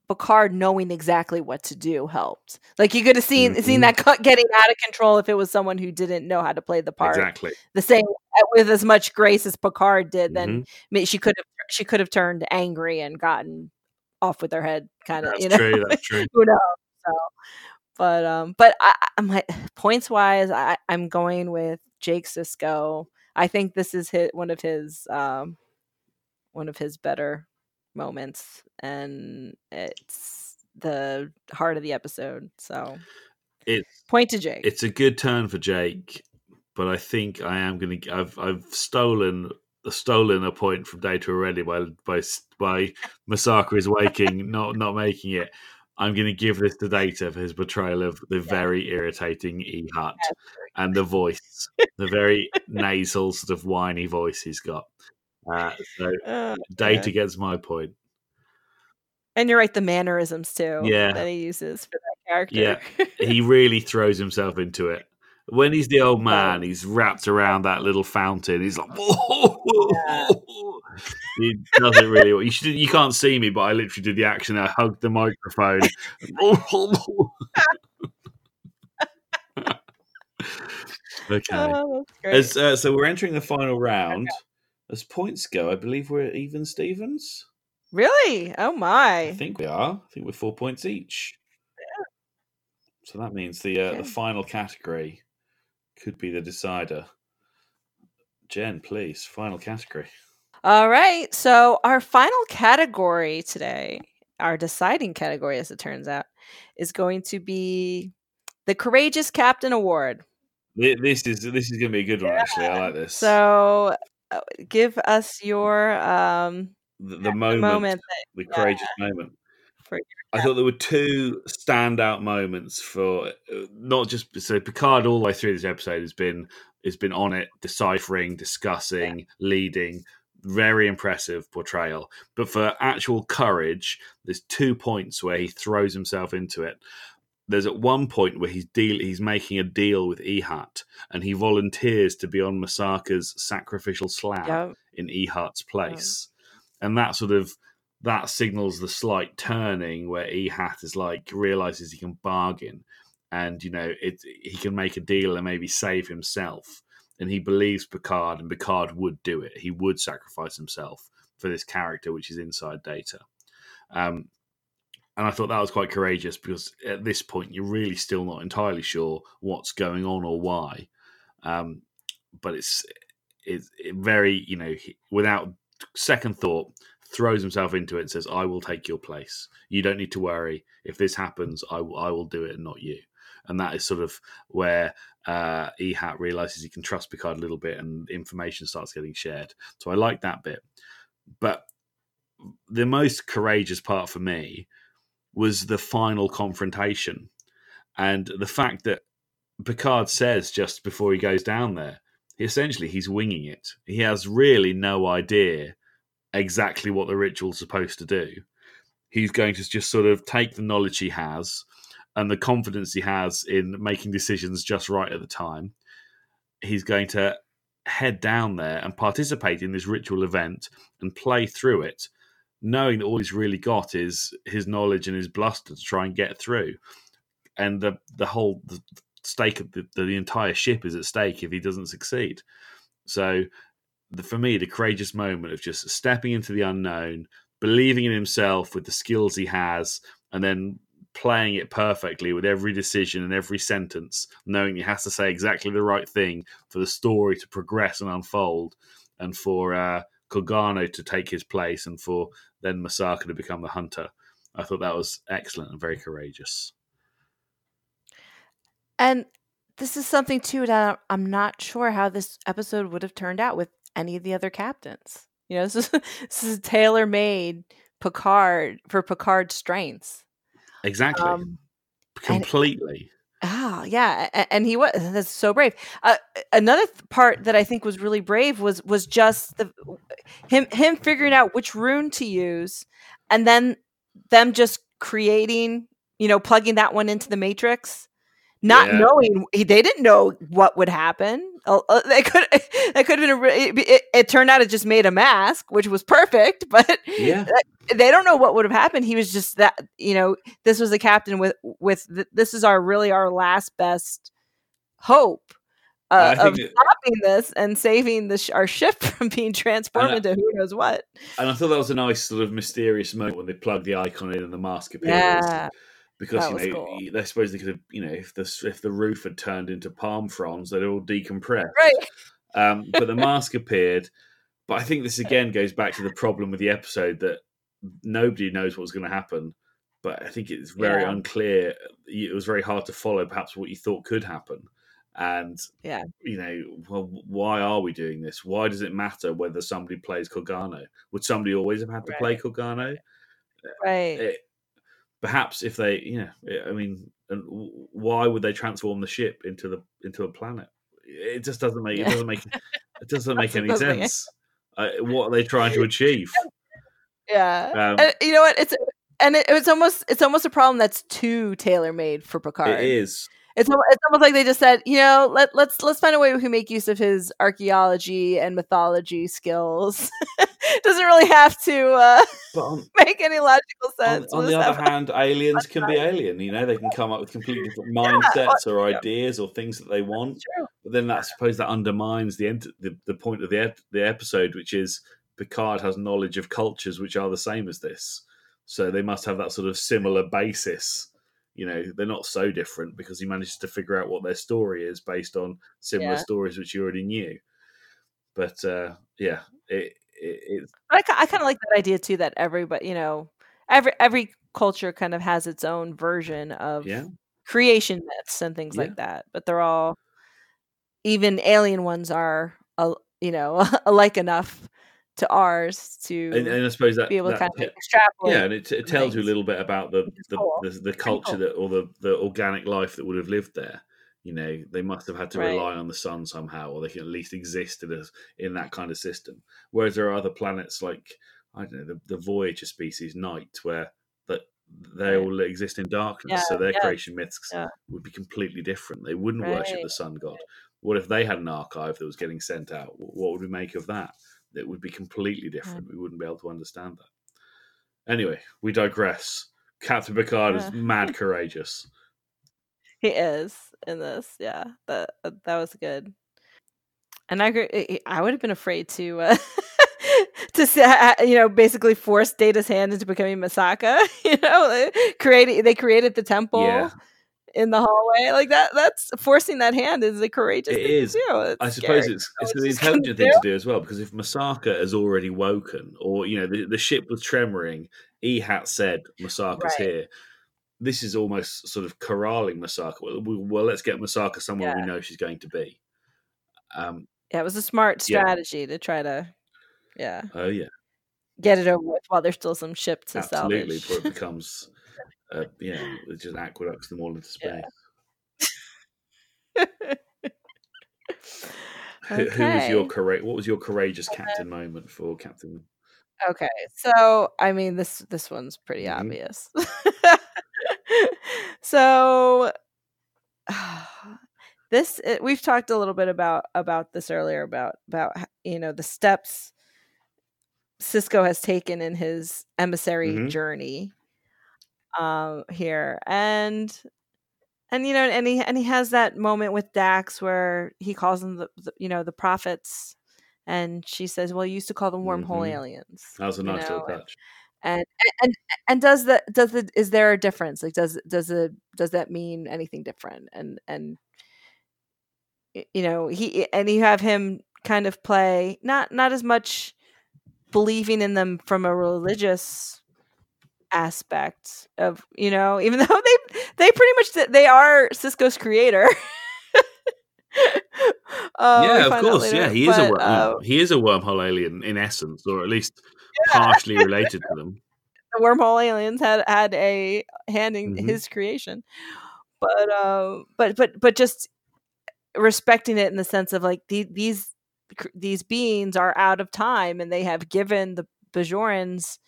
picard knowing exactly what to do helped like you could have seen seen Mhm. that cut getting out of control if it was someone who didn't know how to play the part Exactly. the same uh, with as much grace as picard did then ma- she could have she could have turned angry and gotten off with her head, kind of. You know, true. That's true. [laughs] who knows? So, but um, but I, I'm like points wise, I I'm going with Jake Sisko. I think this is his, one of his um, one of his better moments, and it's the heart of the episode. So It's point to Jake. it's a good turn for Jake, but I think I am going to. I've I've stolen stolen a point from Data already by by [laughs] by Masaka is waking, not not making it. I'm going to give this to Data for his portrayal of the very irritating E Hut and the voice, the very nasal sort of whiny voice he's got. Uh, so Uh, [laughs] Data yeah. gets my point. and you're right, the mannerisms too. Yeah. that he uses for that character. Yeah. He really throws himself into it. When he's the old [laughs] man, he's wrapped around that little fountain. He's like, [laughs] he does it really well. You should, you can't see me, but I literally did the action. I hugged the microphone. [laughs] okay. Oh. As, uh, so we're entering the final round. As points go, I believe we're even Stevens. really? Oh my! I think we are. I think we're four points each. So that means the uh, Okay. the final category could be the decider. Jen, please, final category. All right. So our final category today, our deciding category, as it turns out, is going to be the Courageous Captain Award. This is this is going to be a good one. Actually, I like this. So, uh, give us your um the, the moment, moment that, the yeah. courageous moment. for I thought there were two standout moments for uh, not just so Picard all the way through this episode has been has been on it, deciphering, discussing, leading. Very impressive portrayal. But for actual courage, there's two points where he throws himself into it. There's at one point where he's deal he's making a deal with Ihat and he volunteers to be on Masaka's sacrificial slab yeah, in Ihat's place. And that sort of that signals the slight turning where Ihat is like realizes he can bargain and you know it he can make a deal and maybe save himself. And he believes Picard and Picard would do it. He would sacrifice himself for this character which is inside data. Um and I thought that was quite courageous because at this point you're really still not entirely sure what's going on or why. Um, but it's it's it very you know he- without second thought throws himself into it and says i will take your place you don't need to worry if this happens i will, I will do it and not you and that is sort of where uh Ihat realizes he can trust picard a little bit and information starts getting shared so i like that bit but the most courageous part for me was the final confrontation and the fact that picard says just before he goes down there essentially he's winging it. He has really no idea exactly what the ritual's supposed to do. He's going to just sort of take the knowledge he has and the confidence he has in making decisions just right at the time. He's going to head down there and participate in this ritual event and play through it, knowing that all he's really got is his knowledge and his bluster to try and get through. And the the whole the stake of the, the entire ship is at stake if he doesn't succeed. So, the, for me, the courageous moment of just stepping into the unknown, believing in himself with the skills he has, and then playing it perfectly with every decision and every sentence, knowing he has to say exactly the right thing for the story to progress and unfold, and for uh, Korgano to take his place, and for then Masaka to become the hunter. I thought that was excellent and very courageous. and this is something too that I'm not sure how this episode would have turned out with any of the other captains. You know, this is [laughs] this is tailor made Picard for Picard's strengths. Exactly. Um, Completely. Ah, yeah, and he was that's so brave. Uh, another th- part that I think was really brave was was just the him him figuring out which rune to use, and then them just creating, you know, plugging that one into the matrix, not Yeah. knowing they didn't know what would happen. Uh, uh, they could [laughs] that could have been a, it, it, turned out it just made a mask, which was perfect, [laughs] but Yeah. they don't know what would have happened. He was just that, you know, this was the captain with with this is our really our last best hope uh, of it- stopping this and saving the sh- our ship [laughs] from being transformed into who knows what. And I thought that was a nice sort of mysterious moment when they plugged the icon in and the mask appears. Yeah, because that you know cool. they suppose they could have you know if the if the roof had turned into palm fronds they'd all decompress right. um, but the [laughs] mask appeared but i think this again goes back to the problem with the episode that nobody knows what's going to happen but i think it's very Yeah. unclear it was very hard to follow perhaps what you thought could happen and Yeah. you know well why are we doing this why does it matter whether somebody plays Korgano would somebody always have had to play Korgano Right. it, perhaps if they, you know, I mean, and why would they transform the ship into the into a planet? It just doesn't make it doesn't make [laughs] it doesn't make any Doesn't make sense. Uh, what are they trying to [laughs] achieve? yeah. Um, you know what? It's and it, it's almost it's almost a problem that's too tailor made for Picard. it is. It's it's almost like they just said, you know, let let's let's find a way we can make use of his archaeology and mythology skills. [laughs] Doesn't really have to uh, on, [laughs] make any logical sense. on We'll the other hand, aliens [laughs] can be alien. You know, they can come up with completely different mindsets or yeah. ideas or things that they want. But then that, I suppose that undermines the, ent- the the point of the ep- the episode, which is Picard has knowledge of cultures which are the same as this, so they must have that sort of similar basis. You know, they're not so different because he manages to figure out what their story is based on similar Yeah. stories which you already knew. But uh, yeah, it, it it's I, I kind of like that idea too. That everybody, you know, every every culture kind of has its own version of yeah, creation myths and things Yeah. like that. But they're all even alien ones are, uh, you know, [laughs] alike enough to ours to and, and I suppose that be able to kind te- of extrapolate. yeah, and it, it tells you a little bit about the the, cool. the, the culture cool. that or the, the organic life that would have lived there. You know, they must have had to Right. rely on the sun somehow, or they can at least exist in a, in that kind of system. Whereas there are other planets like I don't know the, the Voyager species Night, where that they Right. all exist in darkness, Yeah, so their yeah, creation myths yeah. would be completely different. They wouldn't worship the sun god. What if they had an archive that was getting sent out? What would we make of that? It would be completely different. We wouldn't be able to understand that. Anyway, we digress. Captain Picard is mad [laughs] courageous. He is in this. Yeah, that uh, that was good. And I agree. I- would have been afraid to uh, [laughs] to uh, you know basically force Data's hand into becoming Masaka. [laughs] You know, they created they created the temple Yeah, in the hallway like that. That's forcing that hand is a courageous It thing is. to do. It's I suppose scary. it's it's an intelligent thing to do as well because if Masaka has already woken, or you know the, the ship was tremoring, Ihat said Masaka's Right. here. This is almost sort of corralling Masaka. Well, we- well let's get Masaka somewhere we know she's going to be. Um, Yeah, it was a smart Yeah. strategy to try to, yeah, oh yeah, get it over with while there's still some ship to absolutely. salvage. Before it becomes, uh, you know, it just aqueducts them all into space. Yeah. [laughs] Who, who was your correct? What was your courageous captain moment for Captain? Okay, so I mean this this one's pretty Mhm. obvious. [laughs] so [sighs] this uh, we've talked a little bit about about this earlier about about you know the steps Sisko has taken in his emissary Mhm. journey um here and and you know and he and he has that moment with Dax where he calls them the, the you know the prophets and she says well you used to call them wormhole Mhm. aliens That was a nice little touch. and and and does the does the is there a difference like does does it does that mean anything different and and you know he and you have him kind of play not not as much believing in them from a religious aspect of you know even [laughs] though they they pretty much they are Sisko's creator [laughs] Uh, yeah, of course. later, Yeah, he is a but, uh, he is a wormhole alien in essence, or at least partially related [laughs] to them. the wormhole aliens had had a hand in Mhm. his creation but uh but but but just respecting it in the sense of like the, these these beings are out of time and they have given the bajorans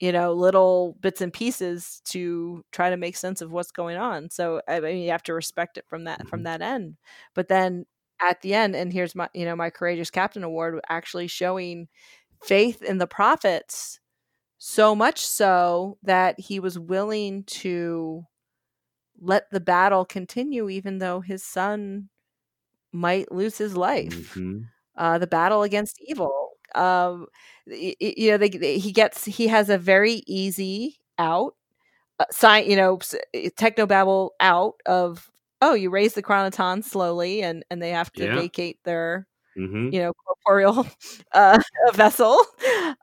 you know little bits and pieces to try to make sense of what's going on so i mean you have to respect it from that from Mhm. that end but then at the end and here's my you know my courageous captain award actually showing faith in the prophets so much so that he was willing to let the battle continue even though his son might lose his life. Mhm. Uh, the battle against evil. Um, you know, they, they- he gets he has a very easy out. Uh, sign, you know, s- technobabble out of oh, you raise the chroniton slowly, and and they have to Yeah. vacate their Mhm. you know corporeal [laughs] uh, [laughs] vessel,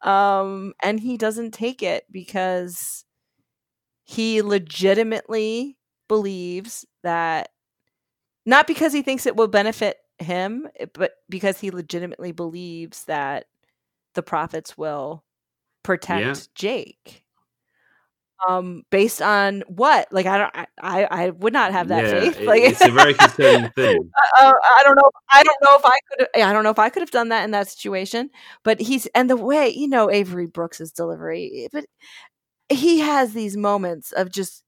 um, and he doesn't take it because he legitimately believes that not because he thinks it will benefit him, eh, but because he legitimately believes that the prophets will protect Jake. Um, based on what? Like, I don't, I, I, I would not have that yeah, faith. it- Like, it's a very [laughs] concerning thing. uh, I don't know. I don't know if I could. I don't know if I could have done that in that situation. But he's and the way you know Avery Brooks's delivery, but he has these moments of just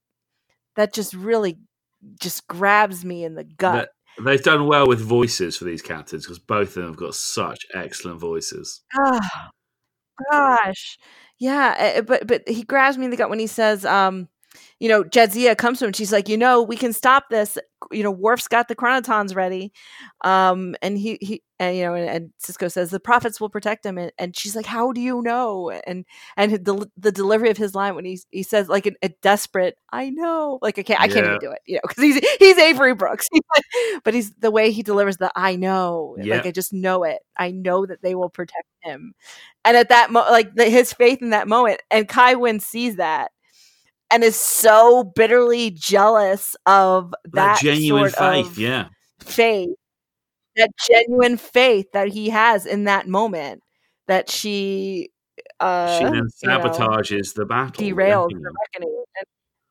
that just really just grabs me in the gut. They've done well with voices for these captains because both of them have got such excellent voices. Ah, gosh, yeah. eh, But but he grabs me in the gut when he says, um, you know, Jadzia comes to him. She's like, you know, we can stop this. You know, Worf's got the chronitons ready, um, and he he and you know, and, and Sisko says the prophets will protect him, and, and she's like, how do you know? And and the the delivery of his line when he he says like a, a desperate, I know, like I can't I can't even do it, you know, because he's he's Avery Brooks, He's [laughs] like- but he's the way he delivers the I know, Yeah. like I just know it, I know that they will protect him, and at that mo- like the, his faith in that moment, and Kai Winn sees that. And is so bitterly jealous of That, that, genuine sort faith, yeah. faith, that genuine faith that he has in that moment, that she, uh, she then you know, sabotages the battle. derails the reckoning. And-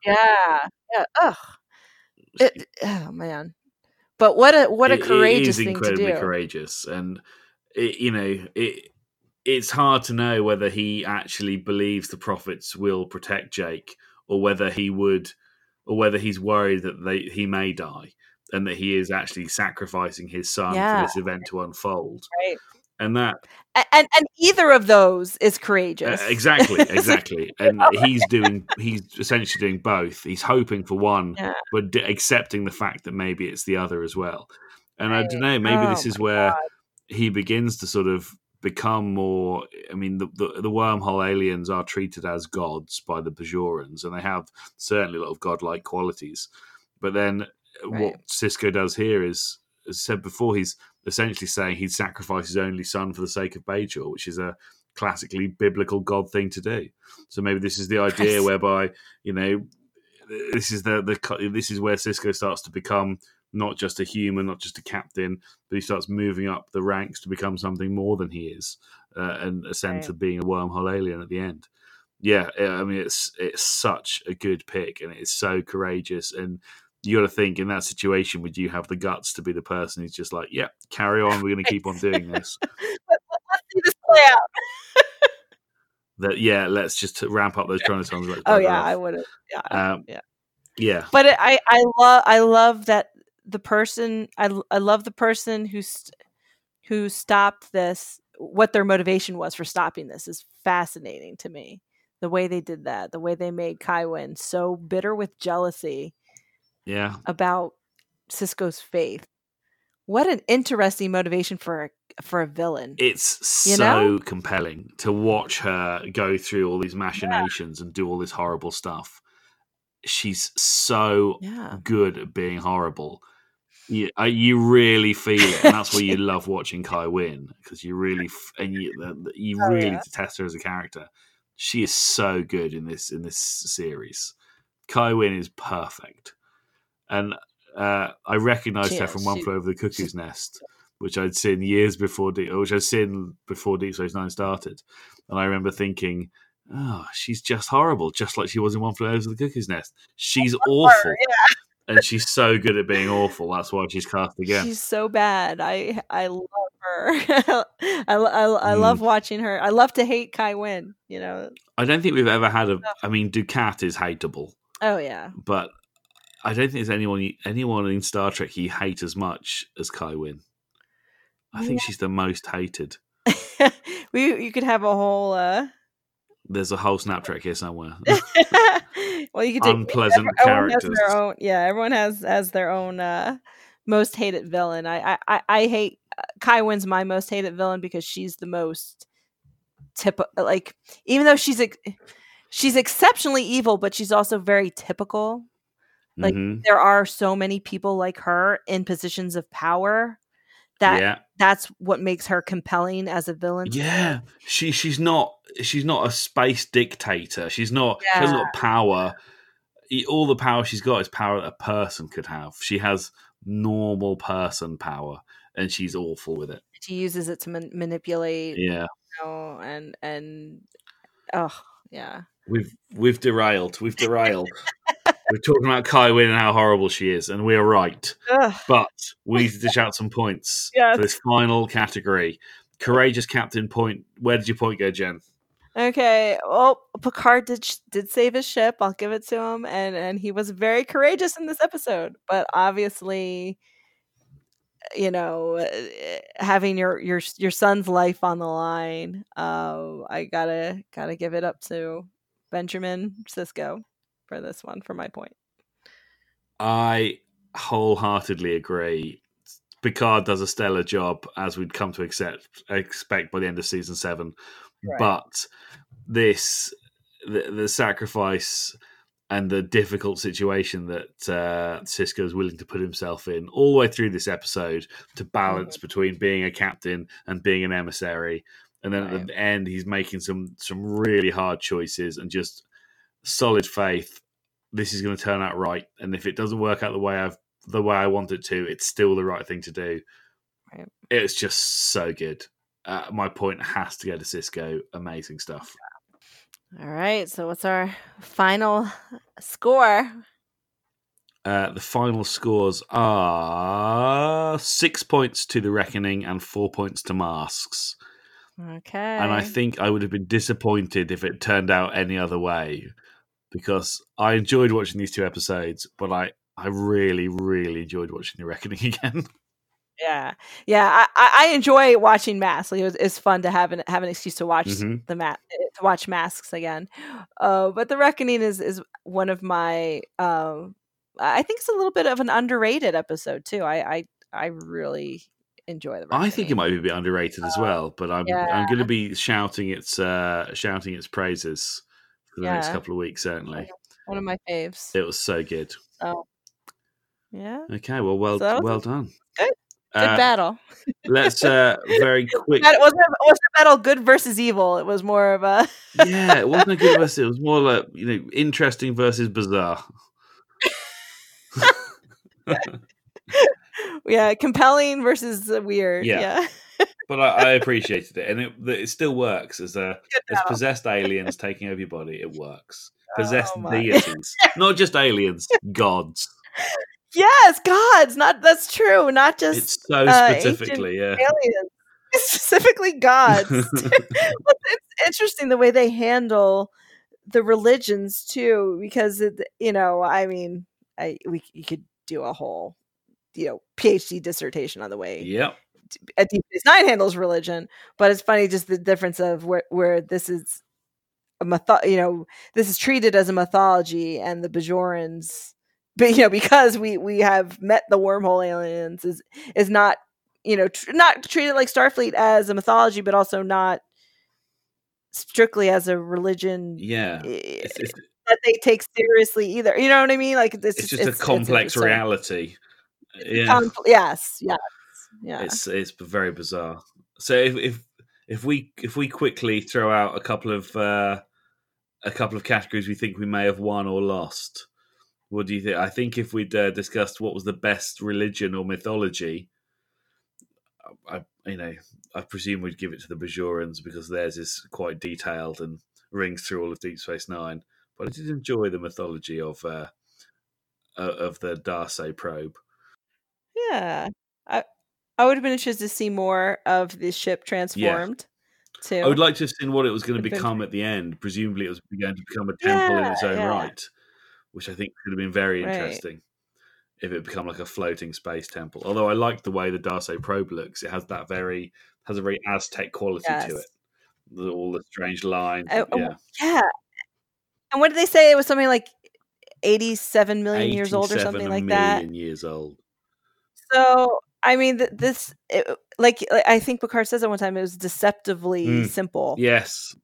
yeah, yeah. Ugh. It, oh man. But what a what a It- courageous it thing to do. courageous, and you know it. It's hard to know whether he actually believes the prophets will protect Jake, or whether he would, or whether he's worried that they he may die, and that he is actually sacrificing his son Yeah. for this event to unfold. Right. And that And and either of those is Uh, courageous. exactly, [laughs] exactly, [laughs] and he's doing. He's essentially doing both. He's hoping for one, Yeah. but d- accepting the fact that maybe it's the other as well. And I don't know. Maybe Oh this is where God. he begins to sort of become more. I mean, the, the the wormhole aliens are treated as gods by the Bajorans, and they have certainly a lot of godlike qualities. But then, uh, Right. what Sisko does here is, as I said before, he's essentially saying he'd sacrifice his only son for the sake of Bajor, which is a classically biblical god thing to do. So maybe this is the idea whereby you know this is the the this is where Sisko starts to become not just a human, not just a captain, but he starts moving up the ranks to become something more than he is, uh, and ascend Right. to being a wormhole alien at the end. Yeah, I mean it's it's such a good pick, and it's so courageous. And you got to think in that situation, would you have the guts to be the person who's just like, "Yeah, carry on, we're going to keep on doing [laughs] this." Let- Let's see this play out. [laughs] That yeah, let's just ramp up those chronitons. [laughs] Oh yeah, off. I would have. Yeah. Um, yeah. yeah, but it, I I love I love that the person I, I love the person who st- who stopped this. What their motivation was for stopping this is fascinating to me. The way they did that, the way they made Kai Winn so bitter with jealousy yeah. about Sisko's faith. What an interesting motivation for a for a villain. it's You so know? compelling to watch her go through all these machinations and do all this horrible stuff. She's so yeah. good at being horrible. You, uh, you really feel it, and that's why you love watching Kai Winn because you really f- and you you Oh, really yeah. detest her as a character. She is so good in this in this series. Kai Winn is perfect, and uh, I recognised her from One Flew Over the Cuckoo's Nest, which I'd seen years before, Deep, which I'd seen before Deep Space Nine started, and I remember thinking, "Oh, she's just horrible, just like she was in One Flew Over the Cuckoo's Nest. She's [laughs] awful." And she's so good at being awful. That's why she's cast again. She's so bad. I I love her. [laughs] I, I, I Mm. love watching her. I love to hate Kai Winn. You know. I don't think we've ever had a. I mean, Dukat is hateable, Oh yeah. but I don't think there's anyone anyone in Star Trek you hate as much as Kai Winn. I think she's the most hated. [laughs] we you could have a whole. uh There's a whole Snap Trek here somewhere. [laughs] Well, you could take Unpleasant everyone characters. own. Yeah, everyone has has their own uh most hated villain. I I I hate uh, Kai Winn's my most hated villain because she's the most tip like even though she's ex- she's exceptionally evil, but she's also very typical. Like Mhm. there are so many people like her in positions of power that yeah, that's what makes her compelling as a villain. yeah. She she's not she's not a space dictator. She's not. She hasn't got power. All the power she's got is power that a person could have. She has normal person power, and she's awful with it. She uses it to man- manipulate, Yeah, you know, and and oh yeah, we've we've derailed. We've derailed. [laughs] We're talking about Kai Winn and how horrible she is, and we're right. Ugh. But we need to [laughs] dish out some points Yes. for this final category. Courageous captain point. Where did your point go, Jen? Okay. Well, Picard did did save his ship. I'll give it to him, and and he was very courageous in this episode. But obviously, you know, uh, having your your your son's life on the line, uh, I gotta gotta give it up to Benjamin Sisko for this one for my point. I wholeheartedly agree. Picard does a stellar job, as we'd come to accept expect by the end of season seven. Right. But this, the, the sacrifice and the difficult situation that uh, Sisko is willing to put himself in all the way through this episode to balance between being a captain and being an emissary, and then at the end he's making some some really hard choices and just solid faith. This is going to turn out right, and if it doesn't work out the way I've the way I want it to, it's still the right thing to do. Right. It's just so good. Uh, my point has to go to Sisko. Amazing stuff. All right. So what's our final score? Uh, the final scores are six points to the Reckoning and four points to Masks. Okay. And I think I would have been disappointed if it turned out any other way because I enjoyed watching these two episodes, but I, I really, really enjoyed watching The Reckoning [laughs] again. Yeah, yeah. I, I, enjoy watching masks. Like it was, it's fun to have an have an excuse to watch Mhm. the mat to watch masks again. Uh, but the reckoning is is one of my. Um, I think it's a little bit of an underrated episode too. I I, I really enjoy the. Reckoning. I think it might be a bit underrated as well, but I'm yeah. I'm going to be shouting its uh, shouting its praises for the next couple of weeks. Certainly, one of my faves. it was so good. So yeah, Okay, well, well, So well done. good- good Uh, battle. let's uh, very [laughs] quick. It wasn't it wasn't a battle good versus evil. It was more of a yeah, it wasn't a good [laughs] versus. It was more like you know, interesting versus bizarre. [laughs] yeah compelling versus weird. Yeah. yeah. But I, I appreciated it, and it, it still works as a as possessed aliens taking over your body. It works. [laughs] Possessed Oh deities, [laughs] not just aliens, gods. Yes, gods. Not that's true. Not just It's so uh, specifically, yeah. aliens, [laughs] specifically gods. it's interesting the way they handle the religions too, because it, you know, I mean, I we you could do a whole you know PhD dissertation on the way Yep. A Deep Space Nine handles religion, but it's funny just the difference of where where this is a mytho- you know this is treated as a mythology, and the Bajorans, but you know because we we have met the wormhole aliens is is not you know tr- not treated like Starfleet as a mythology, but also not strictly as a religion Yeah. eh, It's, it's, that they take seriously either. You know what I mean? Like it's, it's just a complex reality. Yeah. Compl- yes, yes, yeah. It's it's very bizarre. So if if if we if we quickly throw out a couple of uh, a couple of categories we think we may have won or lost, what do you think? I think if we'd uh, discussed what was the best religion or mythology, I you know I presume we'd give it to the Bajorans because theirs is quite detailed and rings through all of Deep Space Nine. But I did enjoy the mythology of uh, of the D'Arsay probe. Yeah. I I would have been interested to see more of the ship transformed Yeah. too. I would like to have seen what it was going to been become at the end. Presumably, it was going to become a temple in its own yeah. right, which I think could have been very Right. interesting if it become like a floating space temple. Although I like the way the D'Arsay probe looks; it has that very has a very Aztec quality to it. The- All the strange lines, Uh, uh, yeah. yeah. And what did they say? It was something like 87 million years old or something like that. million years old. So I mean, th- this it, like like, I think Picard says at one time it was deceptively Mm. simple Yes.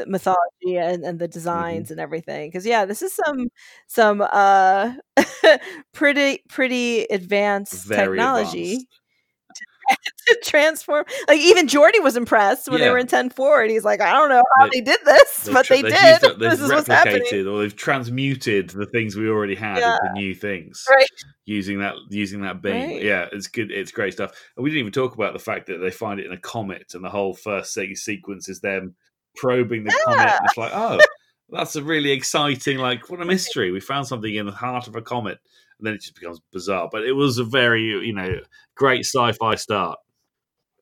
uh, mythology and, and the Mm-hmm. designs and everything. Because yeah, this is some some uh [laughs] pretty pretty advanced Very technology advanced. [laughs] to transform. Like even Geordi was impressed when they were in Ten Forward, and he's like, I don't know how They- they, did this, but tra- they did. used this is what's happening. or they've transmuted the things we already had Yeah. into new things Right. using that using that beam. Right. Yeah, it's good. It's great stuff. And we didn't even talk about the fact that they find it in a comet, and the whole first sequence is them probing the comet. Yeah. And it's like, oh, that's a really exciting, like, what a [laughs] mystery. We found something in the heart of a comet, and then it just becomes bizarre. But it was a very, you know, great sci-fi start.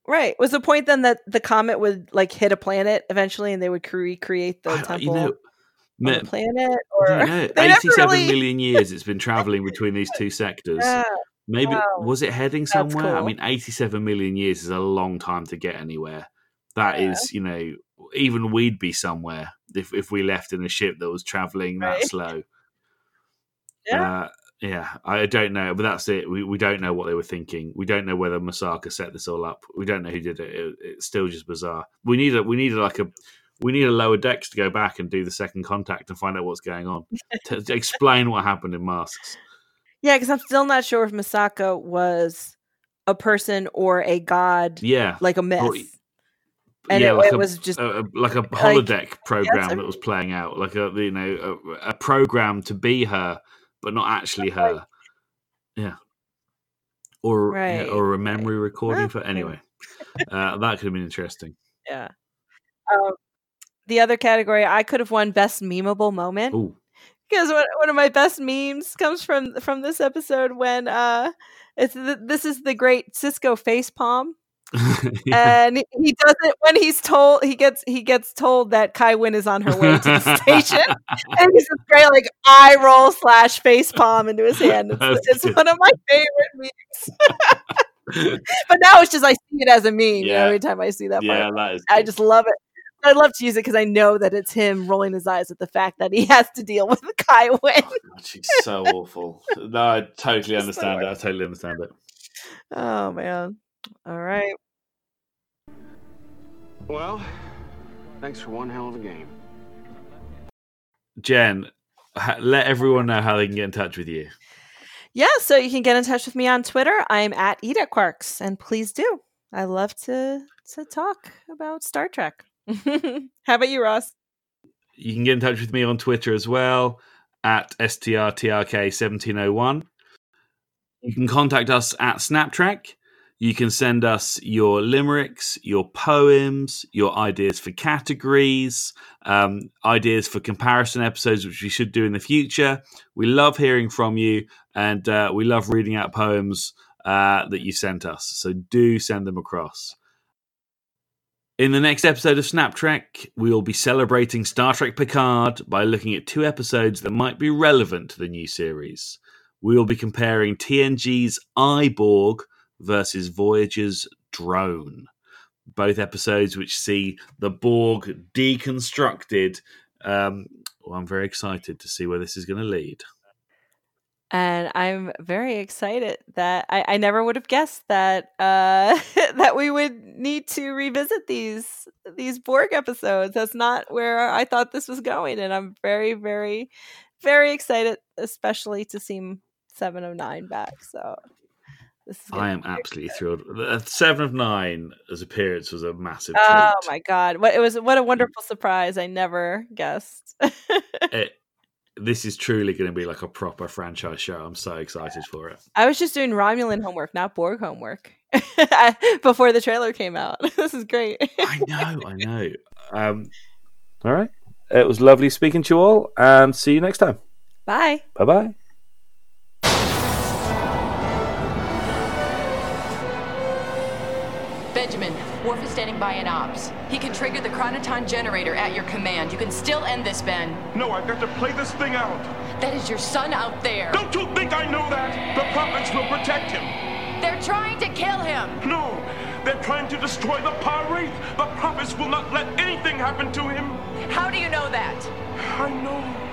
Right. Was the point then that the comet would like hit a planet eventually, and they would recreate the I- temple you know, [laughs] the planet? I Or don't know. 87 really- million years it's been traveling between these two sectors. [laughs] Yeah. Maybe Wow. was it heading somewhere? I mean, 87 million years is a long time to get anywhere. That is, Yeah. you know, even we'd be somewhere if if we left in a ship that was traveling that Right. slow. [laughs] Yeah. Uh, yeah, I don't know, but that's it. We we don't know what they were thinking. We don't know whether Masaka set this all up. We don't know who did it. it it's still just bizarre. We need a we need a, like a we need a lower decks to go back and do the second contact and find out what's going on. [laughs] to, to explain what happened in masks. Yeah, because I'm still not sure if Masaka was a person or a god, Yeah, like a myth. Or- and yeah, it, like it a- was just a, like a holodeck program I that was playing out, like a you know a, a program to be her, but not actually her. Yeah, or yeah, or a memory recording for anyway. [laughs] uh, that could have been interesting. yeah. Um, the other category, I could have won best memeable moment Ooh, because one, one of my best memes comes from from this episode when uh, it's the, this is the great Sisko face palm. Yeah. and [laughs] he- does it when he's told he gets he gets told that Kai Winn is on her way to the station, [laughs] and he's just great like eye roll slash face palm into his hand. It's, it's one of my favorite memes. [laughs] but now it's just I see it as a meme you know, Yeah. every time I see that. yeah, part. that is. I just love it. I love to use it because I know that it's him rolling his eyes at the fact that he has to deal with Kai Winn. Oh, God, she's so awful. No, I totally understand so it. I totally understand it. Oh man! All right. Well, thanks for one hell of a game. Jen, ha- let everyone know how they can get in touch with you. Yeah, so you can get in touch with me on Twitter. I'm at Edith Quarks, and please do. I love to to talk about Star Trek. [laughs] How about you, Ross? You can get in touch with me on Twitter as well at strtrk1701. You can contact us at Snap Trek. You can send us your limericks, your poems, your ideas for categories, um, ideas for comparison episodes, which we should do in the future. We love hearing from you, and uh, we love reading out poems uh, that you sent us. So do send them across. In the next episode of Snap Trek, we will be celebrating Star Trek Picard by looking at two episodes that might be relevant to the new series. We will be comparing TNG's I, Borg versus Voyager's drone. Both episodes which see the Borg deconstructed. Um, well, I'm very excited to see where this is going to lead. And I'm very excited that I, I never would have guessed that uh, [laughs] that we would need to revisit these these Borg episodes. That's not where I thought this was going, and I'm very, very, very excited, especially to see Seven of Nine back. So I am absolutely thrilled. The Seven of Nine as appearance was a massive Oh treat. my god! What it was! What a wonderful surprise! I never guessed. [laughs] It- this is truly going to be like a proper franchise show. I'm so excited for it. I was just doing Romulan homework, not Borg homework, [laughs] before the trailer came out. [laughs] this is great. I know, I know. Um, all right. It was lovely speaking to you all, and see you next time. Bye. Bye bye. By in ops. He can trigger the chroniton generator at your command. You can still end this, Ben. No, I've got to play this thing out. That is your son out there. Don't you think I know that? The prophets will protect him. They're trying to kill him. No, they're trying to destroy the Wraith. The prophets will not let anything happen to him. How do you know that? I know.